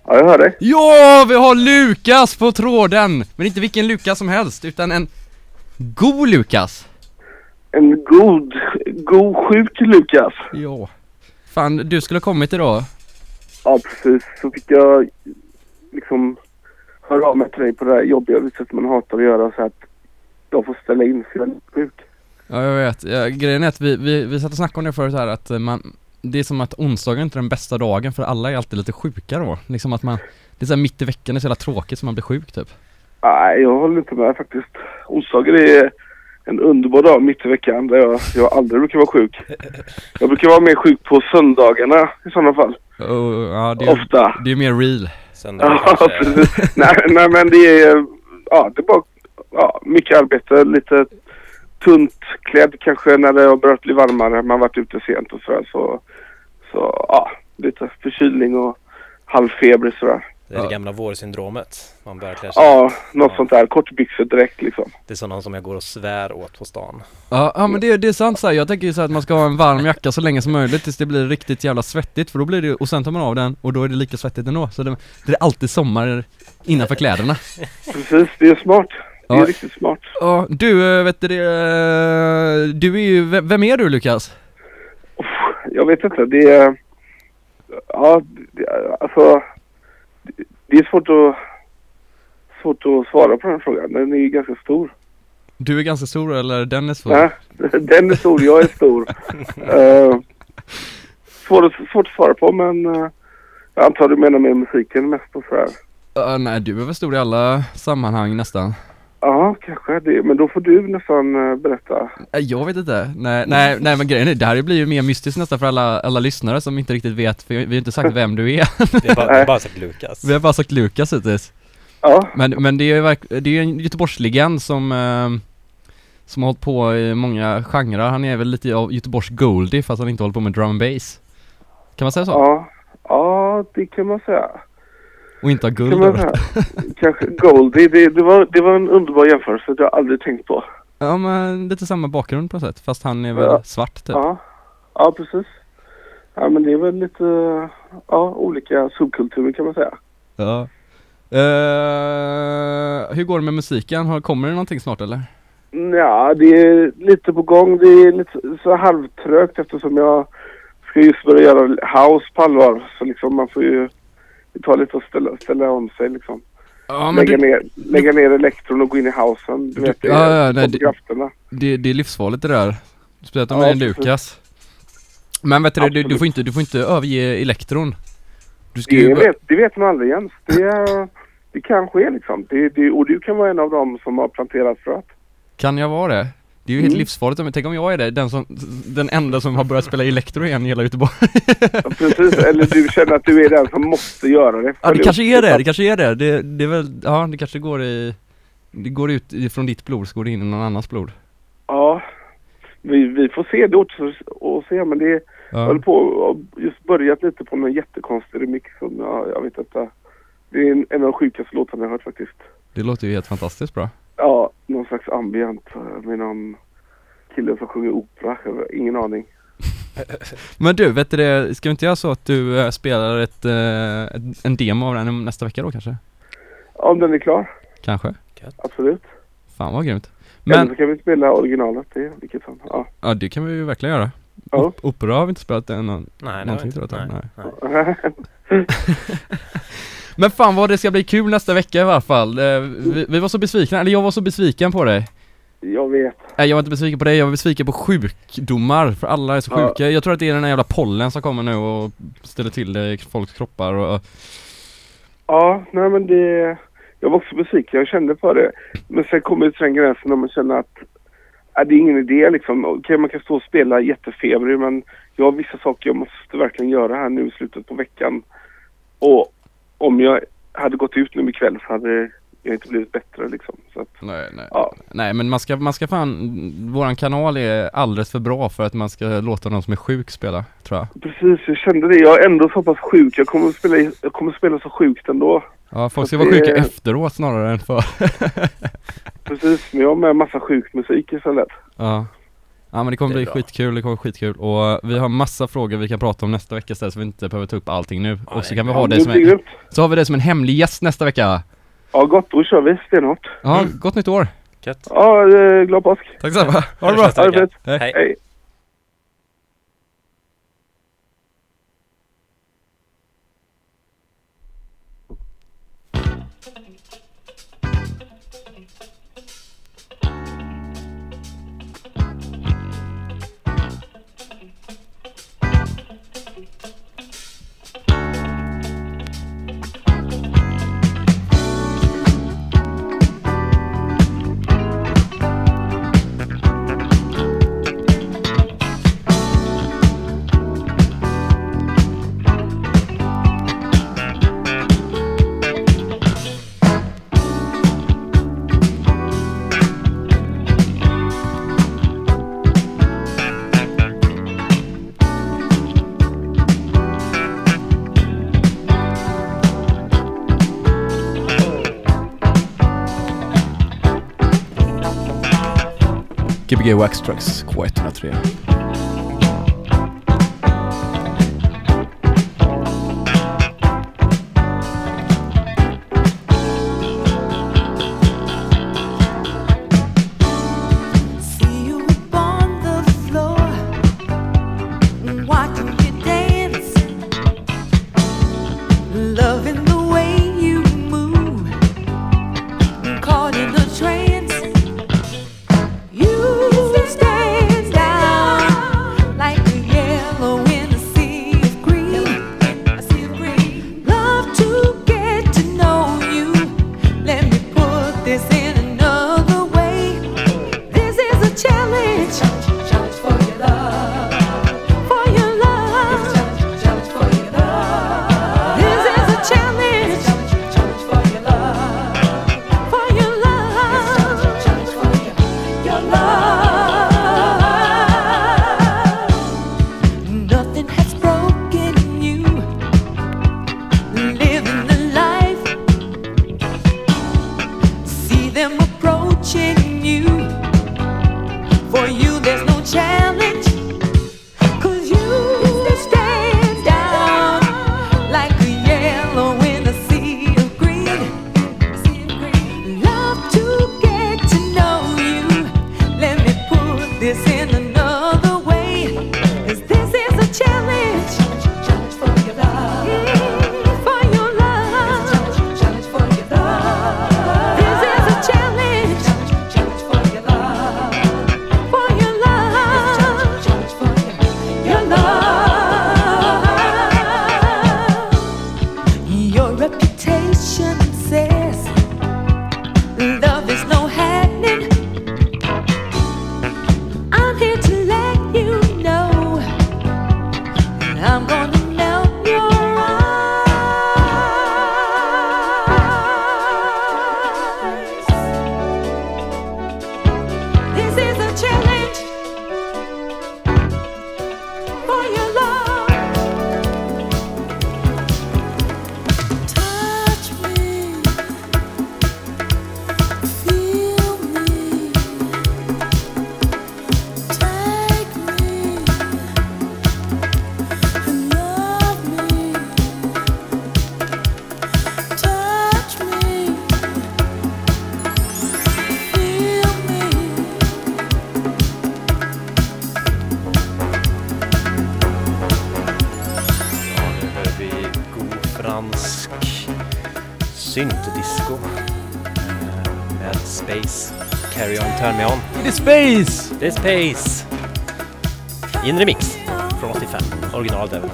Speaker 5: Ja, jag hör dig.
Speaker 1: Ja, vi har Lukas på tråden! Men inte vilken Lukas som helst, utan en god Lukas.
Speaker 5: En god, god sjuk Lukas.
Speaker 1: Ja. Fan, du skulle ha kommit idag.
Speaker 5: Ja, precis. Så fick jag liksom höra av mig till dig på det här jobbiga viset man hatar att göra så att jag får ställa in för jag är sjuk.
Speaker 1: Ja, jag vet. Ja, grejen är att vi, vi, vi satt och snackade om det förut här att man Det är som att onsdagen inte är den bästa dagen för alla är alltid lite sjuka då. Liksom att man Det är så här mitt i veckan, det är så jävla tråkigt så man blir sjuk typ.
Speaker 5: Nej, jag håller inte med faktiskt. Onsdagar är en underbar dag mitt i veckan där jag, jag aldrig brukar vara sjuk. Jag brukar vara mer sjuk på söndagarna i sådana fall.
Speaker 1: Och, ja, det är, ju-
Speaker 5: Ofta.
Speaker 1: det är mer real.
Speaker 3: Söndag
Speaker 5: Ja, precis. nej, nej, men det är, ja, det är bara ja, mycket arbete. Lite tunt klädd kanske när det har börjat bli varmare. Man har varit ute sent och sådär. Så, så ja, lite förkylning och halvfeber sådär.
Speaker 3: Det är det gamla vårsyndromet. Man börjar klä sig.
Speaker 5: Ja, något
Speaker 3: Ja.
Speaker 5: sånt där. Kortbyxor direkt liksom.
Speaker 3: Det är sådana som jag går och svär åt på stan.
Speaker 1: Ja, ja men det, det är sant så här. jag tänker ju så här att man ska ha en varm jacka så länge som möjligt tills det blir riktigt jävla svettigt för då blir det, och sen tar man av den och då är det lika svettigt ändå. Så det, det är alltid sommar innanför kläderna.
Speaker 5: Precis, det är smart. Det är
Speaker 1: Ja.
Speaker 5: riktigt smart.
Speaker 1: Ja, du, eh, vet du det, eh, du är ju, vem är du Lukas?
Speaker 5: Jag vet inte, det är... Ja, det, alltså... det- Det är svårt att... Svårt att svara på den frågan. Den är ju ganska stor.
Speaker 1: Du är ganska stor eller den är stor?
Speaker 5: Ja, den är stor, jag är stor. uh, svårt, svårt att svara på men uh, jag antar du menar med musiken mest och sådär.
Speaker 1: Ja, nej, du är väl stor i alla sammanhang nästan.
Speaker 5: Ja, kanske det. Men då får du nästan uh, berätta.
Speaker 1: Nej, Jag vet inte. Nej, nej, nej men grejen är, det här blir ju mer mystiskt nästan för alla, alla lyssnare som inte riktigt vet, för vi har inte sagt vem du är.
Speaker 3: Det är bara, sagt Lukas.
Speaker 1: Vi har bara sagt Lukas hittills.
Speaker 5: Ja,
Speaker 1: Men, men det är ju det är ju en Göteborgslegend som eh, Som har hållit på i många genrer, han är väl lite av Göteborgs Goldie fast han inte håller på med drum and bass Kan man säga så?
Speaker 5: ja. Ja, det kan man säga.
Speaker 1: Och inte ha guld
Speaker 5: man
Speaker 1: över.
Speaker 5: säga. Kanske Goldie, det, det, var, det var en underbar jämförelse. Det har jag aldrig tänkt på.
Speaker 1: Ja men lite samma bakgrund på något sätt, fast han är väl
Speaker 5: Ja.
Speaker 1: svart typ
Speaker 5: Ja, ja precis. Ja, men det är väl lite ja, olika subkulturer kan man säga.
Speaker 1: Ja Eh, Hur går det med musiken? Kommer det någonting snart eller?
Speaker 5: Ja, det är lite på gång. Det är lite så halvtrögt eftersom jag ska just börja göra house på allvar. Så liksom man får ju det tar lite att ställa, ställa om sig liksom.
Speaker 1: Ja
Speaker 5: Lägga,
Speaker 1: du,
Speaker 5: ner, lägga ner elektron och gå in i housen. Du vet, det
Speaker 1: Ja, ja, nej,
Speaker 5: på
Speaker 1: det- det, det är livsfarligt det där Speciellt om
Speaker 5: Ja,
Speaker 1: det är
Speaker 5: precis.
Speaker 1: Lukas Men vet du, du, du får inte, du får inte överge elektron Du ska
Speaker 5: Det
Speaker 1: ju
Speaker 5: vet, det vet man aldrig ens. Det, är- det kan ske liksom. Det, det, och du kan vara en av dem som har planterat fröet.
Speaker 1: Kan jag vara det? Det är ju helt
Speaker 5: Mm.
Speaker 1: livsfarligt, men tänk om jag är det, den som, den enda som har börjat spela elektro igen i hela Göteborg
Speaker 5: Ja, Precis, eller du känner att du är den som måste göra det.
Speaker 1: Ja det kanske är det, det kanske är det, det, det är väl, ja det kanske går i Det går ut från ditt blod, så går det in i någon annans blod
Speaker 5: Ja, vi, vi får se. Det återstår att se. Men det
Speaker 1: Ja,
Speaker 5: håller på och just börjat lite på någon jättekonstig remix som jag, jag vet inte. Det är en, en av de sjukaste låtarna jag hört faktiskt.
Speaker 1: det låter ju helt fantastiskt bra
Speaker 5: Ja, någon slags ambient med någon kille som sjunger opera. Jag har ingen aning.
Speaker 1: Men du, vet du det, ska vi inte göra så att du eh, spelar ett, eh, ett- en demo av den nästa vecka då kanske?
Speaker 5: Om den är klar,
Speaker 1: Kanske?
Speaker 5: absolut.
Speaker 1: Fan vad grymt
Speaker 5: Eller
Speaker 1: Men,
Speaker 5: så kan vi spela originalet. Det är vilket som. Ja.
Speaker 1: ja det kan vi ju verkligen göra
Speaker 5: Ja.
Speaker 1: Op- Opera har vi inte spelat än någon,
Speaker 3: Nej,
Speaker 1: någonting tror
Speaker 3: inte.
Speaker 1: jag
Speaker 3: Nej.
Speaker 1: nej. Men fan vad det ska bli kul nästa vecka i alla fall. Eh, Vi, vi var så besvikna, eller jag var så besviken på dig.
Speaker 5: jag vet.
Speaker 1: Nej jag var inte besviken på dig, jag var besviken på sjukdomar, för alla är så
Speaker 5: Ja.
Speaker 1: sjuka. Jag tror att det är den här jävla pollen som kommer nu och ställer till det i folks kroppar och...
Speaker 5: Ja, nej men det... Jag var också besviken, jag kände på det. Men sen kommer det till den gränsen när man känner att äh, det är ingen idé liksom. Okej, man kan stå och spela jättefebrig men jag har vissa saker jag måste verkligen göra här nu i slutet på veckan. Och om jag hade gått ut nu ikväll så hade jag inte blivit bättre liksom. Så att,
Speaker 1: Nej, nej.
Speaker 5: ja.
Speaker 1: Nej men man ska, man ska fan, våran kanal är alldeles för bra för att man ska låta någon som är sjuk spela, tror jag.
Speaker 5: Precis, jag kände det. Jag är ändå så pass sjuk. Jag kommer att spela, jag kommer att spela så sjukt ändå.
Speaker 1: Ja, folk ska vara sjuka efteråt snarare än för.
Speaker 5: Precis, men jag har med massa sjuk musik istället.
Speaker 1: ja.
Speaker 6: Ja men det kommer
Speaker 3: det
Speaker 6: bli
Speaker 3: bra.
Speaker 6: skitkul, det kommer bli skitkul och vi har massa frågor vi kan prata om nästa vecka istället så vi inte behöver ta upp allting nu. Nej. Och så kan vi ha det som en, så har vi det som en hemlig gäst nästa vecka.
Speaker 5: Ja gott, då kör vi stenhårt.
Speaker 6: Ja, gott nytt år!
Speaker 3: Gött.
Speaker 5: Ja, eh, glad påsk!
Speaker 6: Tack så mycket! Ha det bra!
Speaker 5: Ha det
Speaker 6: Hej!
Speaker 3: Hej.
Speaker 6: 20 Wax Tracks K103.
Speaker 3: syntdisco. Med Space. Carry on, turn me on.
Speaker 6: It is space!
Speaker 3: Det space! I en remix från 85. Original Devil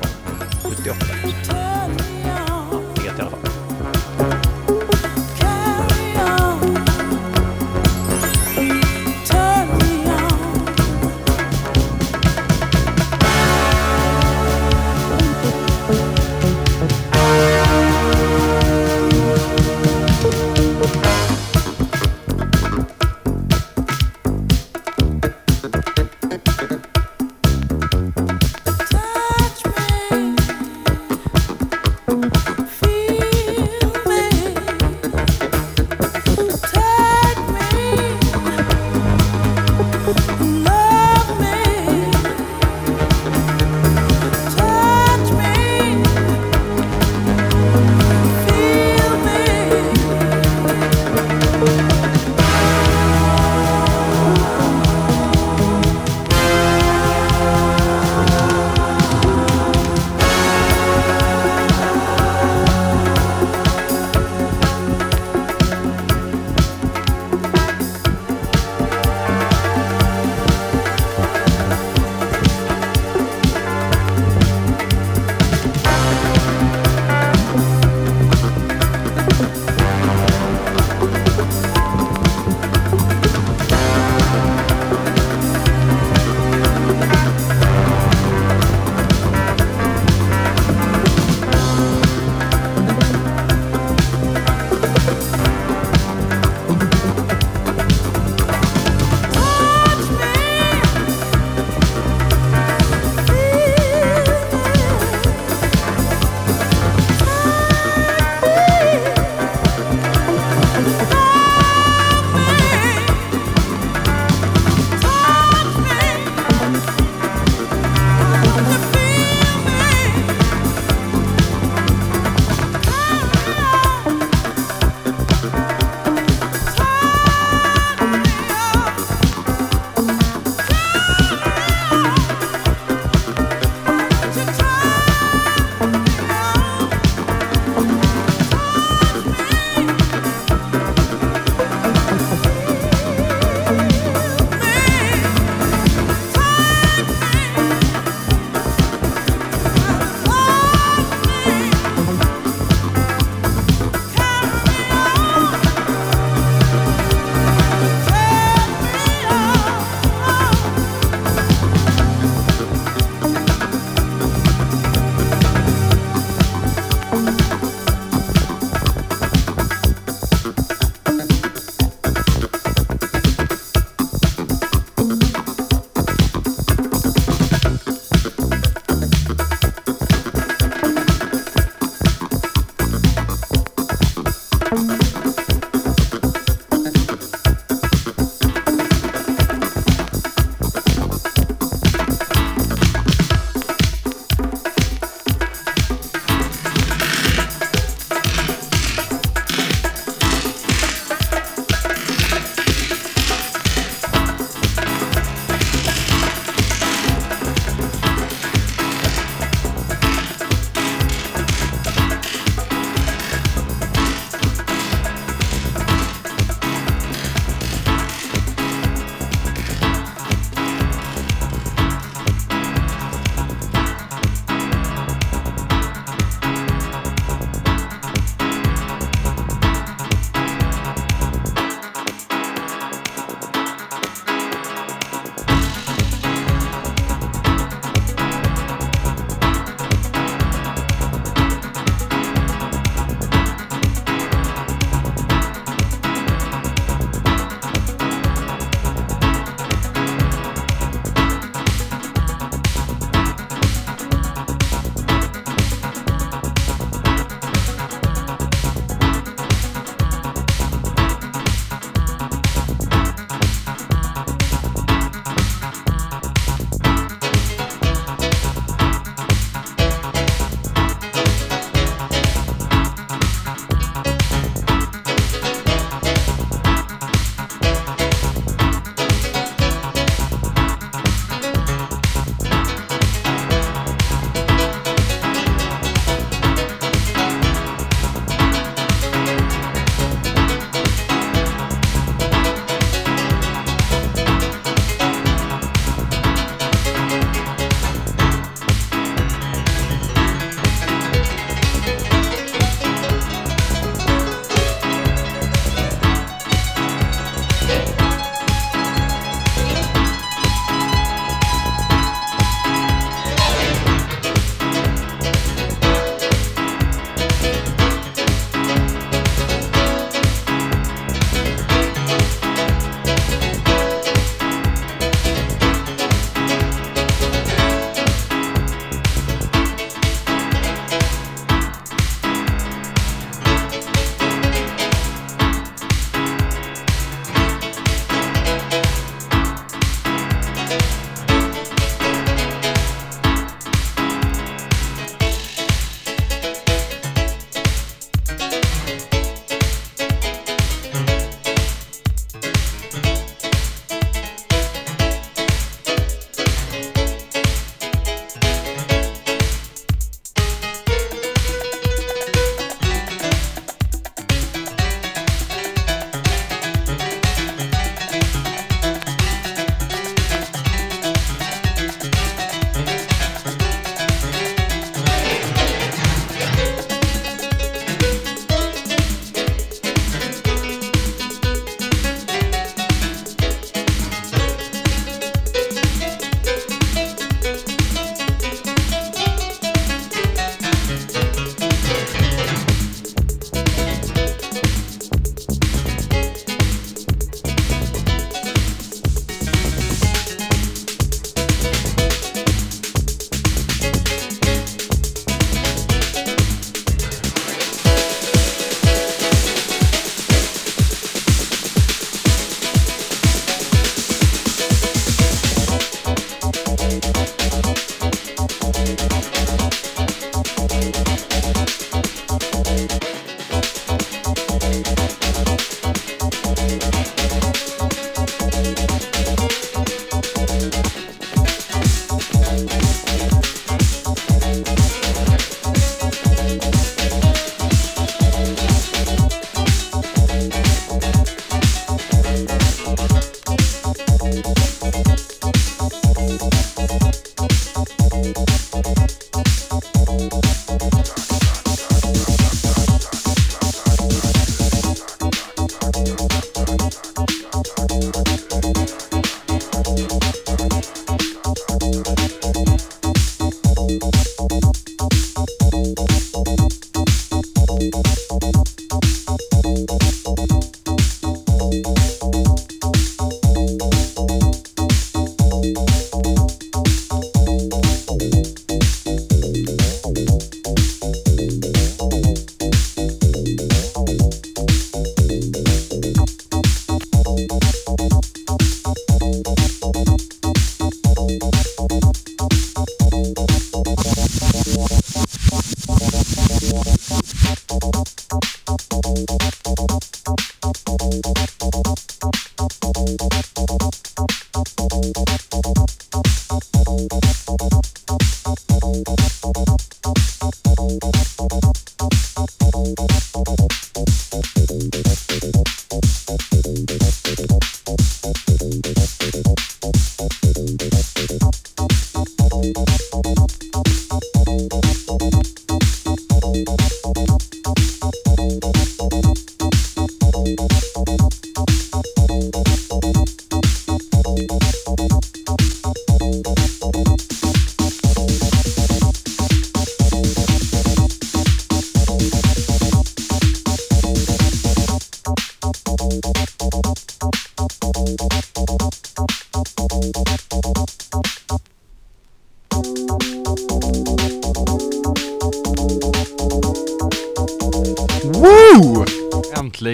Speaker 3: 78.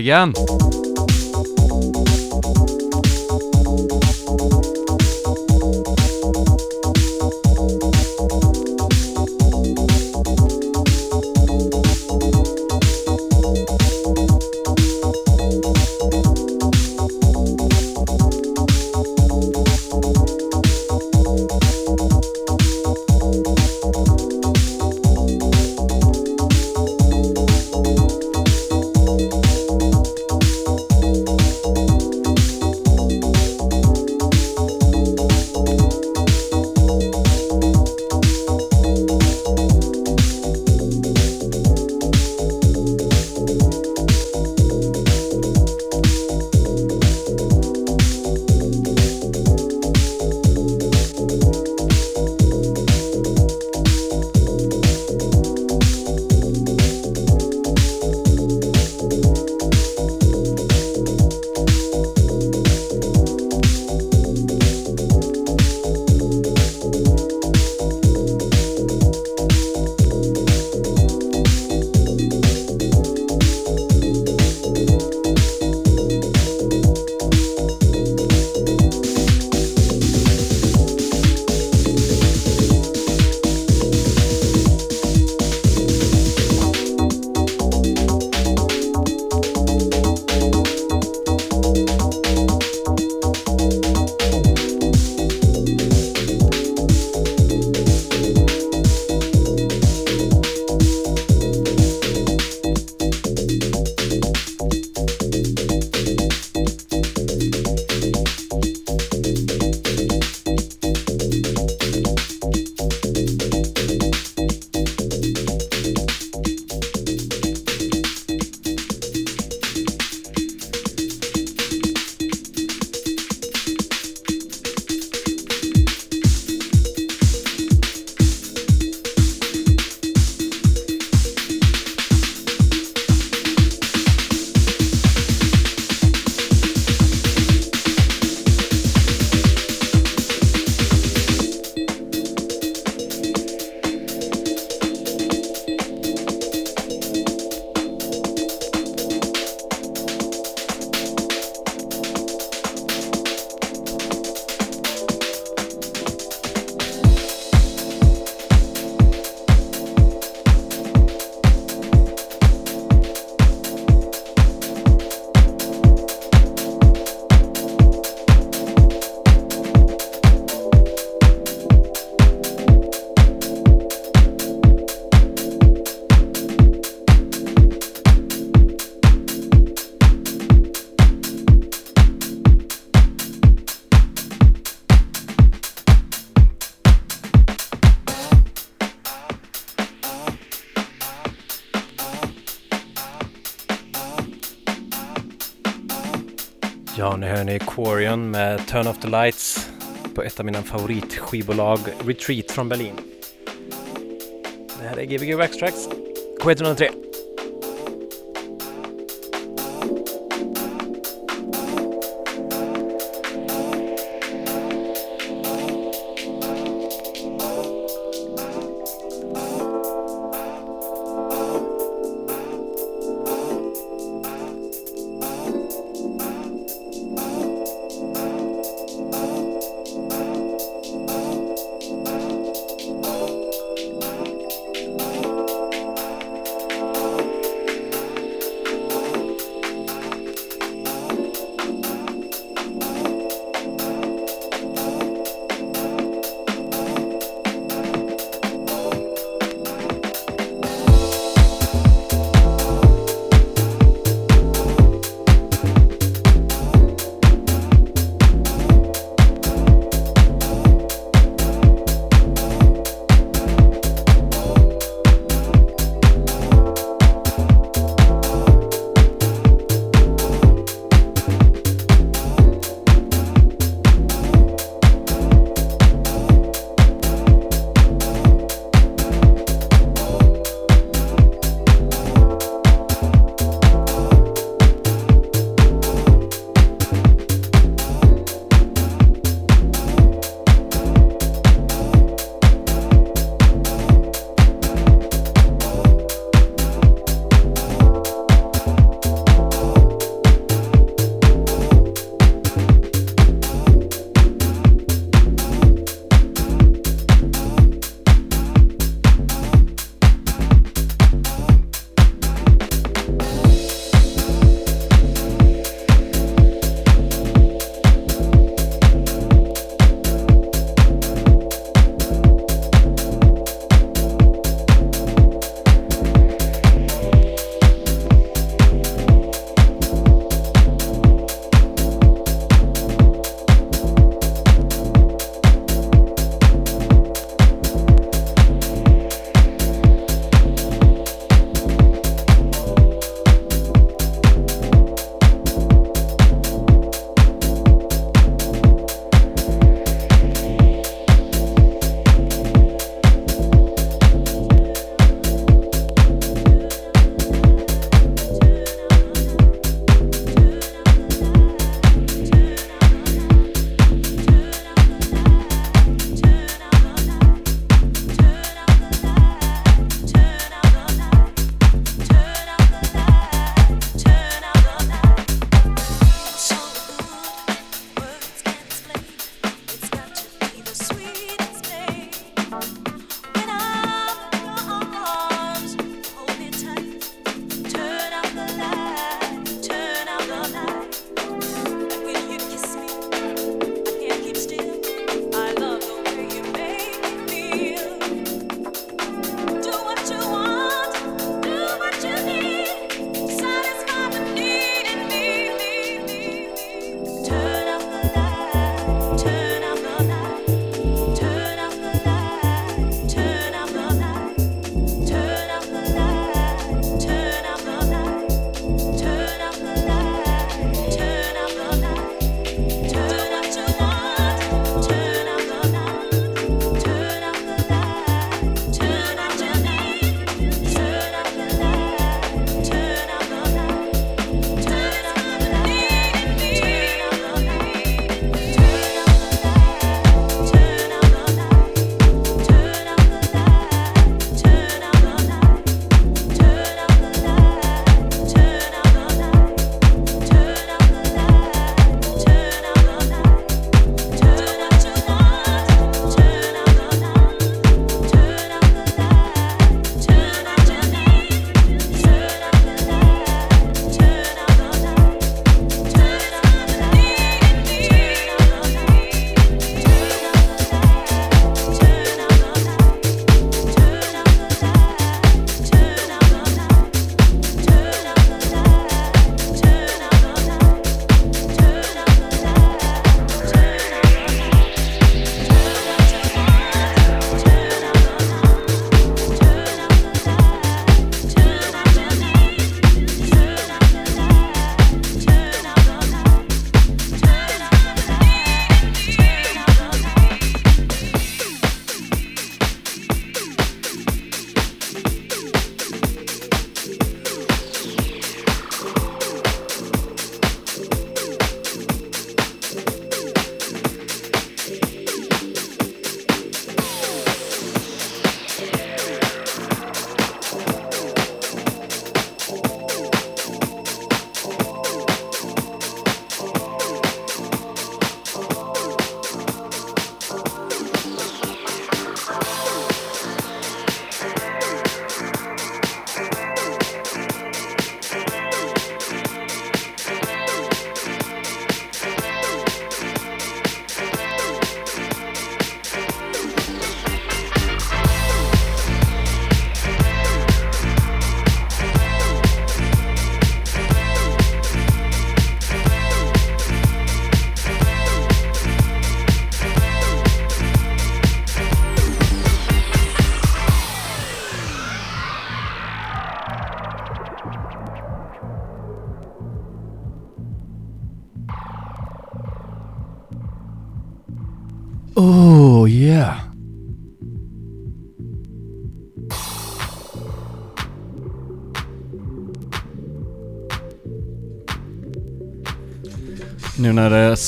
Speaker 3: yeah. Ni Quarion med Turn Off The Lights på ett av mina favoritskivbolag, Retreat från Berlin. Det här är Gbg Waxtrax K103.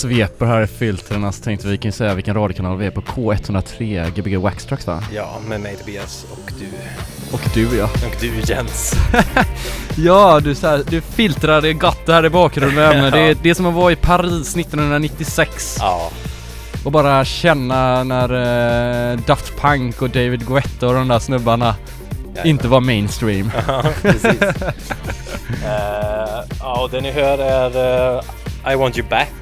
Speaker 1: Sveper här i filtrerna så tänkte vi kan säga vilken radiokanal vi är på K103 Gbg Waxtrax va?
Speaker 3: Ja, med mig Tobias och du.
Speaker 1: Och du ja.
Speaker 3: Och du Jens.
Speaker 1: Ja, du, så här, du filtrar det gott här i bakgrunden. det, är, det är som att vara i Paris 1996
Speaker 3: Ja,
Speaker 1: och bara känna när uh, Daft Punk och David Guetta och de där snubbarna inte var mainstream.
Speaker 3: Ja, precis. Eh, ja, och det ni hör är eh, I Want You Back.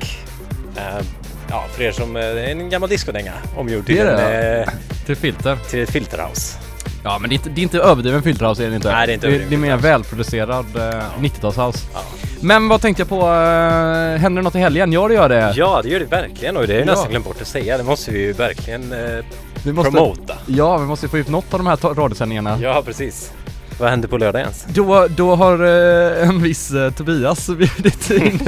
Speaker 3: Eh, för er som... eh, är en gammal discodänga omgjord till,
Speaker 1: Det det,
Speaker 3: en, eh,
Speaker 1: Till filter.
Speaker 3: till ett filterhouse.
Speaker 1: Ja men det är inte, det är inte överdriven filterhouse är det inte.
Speaker 3: Nej, det är inte
Speaker 1: det, det är mer välproducerad uh, 90-talshouse.
Speaker 3: Ja.
Speaker 1: Men vad tänkte jag på, uh, händer något i helgen? Ja det gör det.
Speaker 3: ja, det gör det verkligen och det är
Speaker 1: Ja.
Speaker 3: nästan glömt bort att säga. Det måste vi ju verkligen eh,
Speaker 1: vi måste,
Speaker 3: promota.
Speaker 1: Ja, vi måste få ut något av de här radiosändningarna.
Speaker 3: Ja, precis. Vad händer på lördag ens?
Speaker 1: Då, då har eh, en viss eh, Tobias bjudit in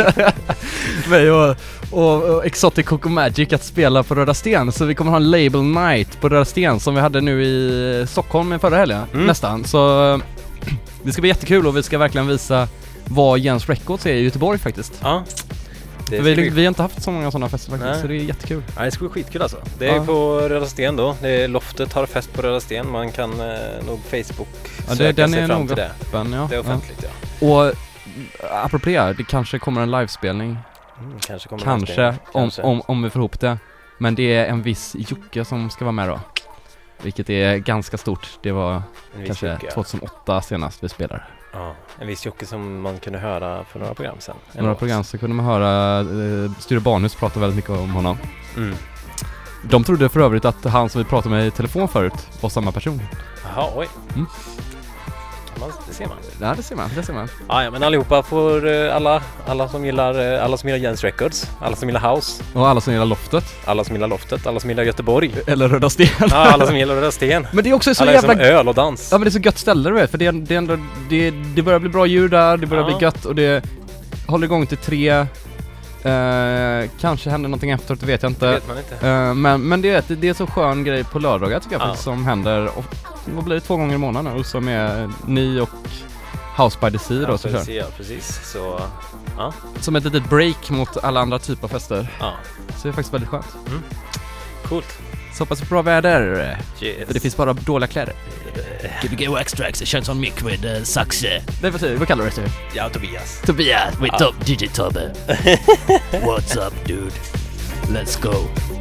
Speaker 1: mig och, och, och Exotic Coco Magic att spela på Röda Sten. Så vi kommer ha en label night på Röda Sten som vi hade nu i Stockholm förra helgen,
Speaker 3: Mm.
Speaker 1: nästan. Så det ska bli jättekul och vi ska verkligen visa vad Jens Records är i Göteborg faktiskt.
Speaker 3: Ja. Det
Speaker 1: vi, vi har inte haft så många sådana fester faktiskt,
Speaker 3: Nej.
Speaker 1: så det är jättekul.
Speaker 3: ja, det ska bli skitkul alltså. Det är
Speaker 1: Ja.
Speaker 3: på Röda Sten då. Det är Loftet har fest på Röda Sten. Man kan eh, nog Facebook
Speaker 1: Ja, det,
Speaker 3: söka
Speaker 1: den
Speaker 3: sig
Speaker 1: är
Speaker 3: fram till det.
Speaker 1: öppen, ja.
Speaker 3: Det är
Speaker 1: ja.
Speaker 3: offentligt ja.
Speaker 1: Och eh, apropå det, det kanske kommer en livespelning
Speaker 3: Mm, kanske kommer
Speaker 1: Kanske,
Speaker 3: gång.
Speaker 1: om,
Speaker 3: Kanske.
Speaker 1: om, om vi får ihop det. Men det är en viss Jocke som ska vara med då. Vilket är ganska stort. Det var
Speaker 3: En
Speaker 1: kanske
Speaker 3: Jocke, ja.
Speaker 1: 2008 senast vi spelade.
Speaker 3: Ja, en viss Jocke som man kunde höra för några program sen. En
Speaker 1: Några program så kunde man höra eh, Sture Banus prata väldigt mycket om honom.
Speaker 3: Mm.
Speaker 1: De trodde för övrigt att han som vi pratade med i telefon förut var samma person.
Speaker 3: Jaha, oj.
Speaker 1: Mm.
Speaker 3: Man, det ser man.
Speaker 1: Ja, det ser man. Det ser man.
Speaker 3: Ja, ja, men allihopa får eh, alla, alla som gillar, eh, alla som gillar Jens Records, alla som gillar House,
Speaker 1: Och alla som gillar Loftet.
Speaker 3: alla som gillar Loftet, alla som gillar Göteborg,
Speaker 1: Eller Röda Sten.
Speaker 3: ja, alla som gillar Röda Sten,
Speaker 1: Men det är också så
Speaker 3: alla
Speaker 1: jävla...
Speaker 3: som öl och dans.
Speaker 1: Ja men det är så gött ställe du vet, för det, är- det, är ändå, det, det börjar bli bra ljud där, det börjar
Speaker 3: Ja.
Speaker 1: bli gött och det håller igång till tre. Eh, kanske händer någonting efteråt, det vet jag
Speaker 3: Det
Speaker 1: inte.
Speaker 3: vet man inte.
Speaker 1: Eh, men men det, är, det är så skön grej på lördagar tycker jag
Speaker 3: Ja.
Speaker 1: faktiskt som händer, och, vad blir det, två gånger i månaden nu som är ni och House by the Sea då
Speaker 3: Ja,
Speaker 1: som kör.
Speaker 3: ja, precis. Så, ja,
Speaker 1: Som ett litet break mot alla andra typer av fester.
Speaker 3: ja,
Speaker 1: Så det är faktiskt väldigt skönt.
Speaker 3: coolt.
Speaker 1: Så hoppas på bra väder.
Speaker 3: Yes.
Speaker 1: För det finns bara dåliga kläder.
Speaker 7: Gbg Waxtrax, det känns som mick med uh, saxe.
Speaker 1: Det betyder, vad kallar du det?
Speaker 3: Ja, Tobias.
Speaker 7: Tobias with top digitubbe. What's up dude? Let's go.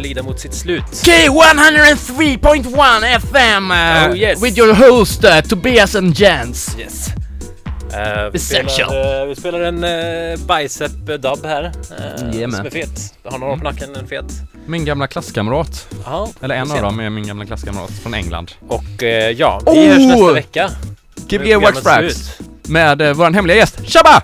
Speaker 3: lida mot sitt slut.
Speaker 1: K103.1 FM uh,
Speaker 3: Oh, yes.
Speaker 1: with your host uh, Tobias and Jens.
Speaker 3: Yes. Eh, vi, spelar, eh, vi spelar en uh, bicep dub här. Uh, som är fet. Har några på nacken, en fet.
Speaker 1: Min gamla klasskamrat,
Speaker 3: Ja,
Speaker 1: eller en av dem är min gamla klasskamrat från England.
Speaker 3: Och eh, ja, vi
Speaker 1: Oh!
Speaker 3: hörs nästa vecka.
Speaker 1: Gbg Wax
Speaker 3: slut.
Speaker 1: med uh, våran hemliga gäst, Shabba!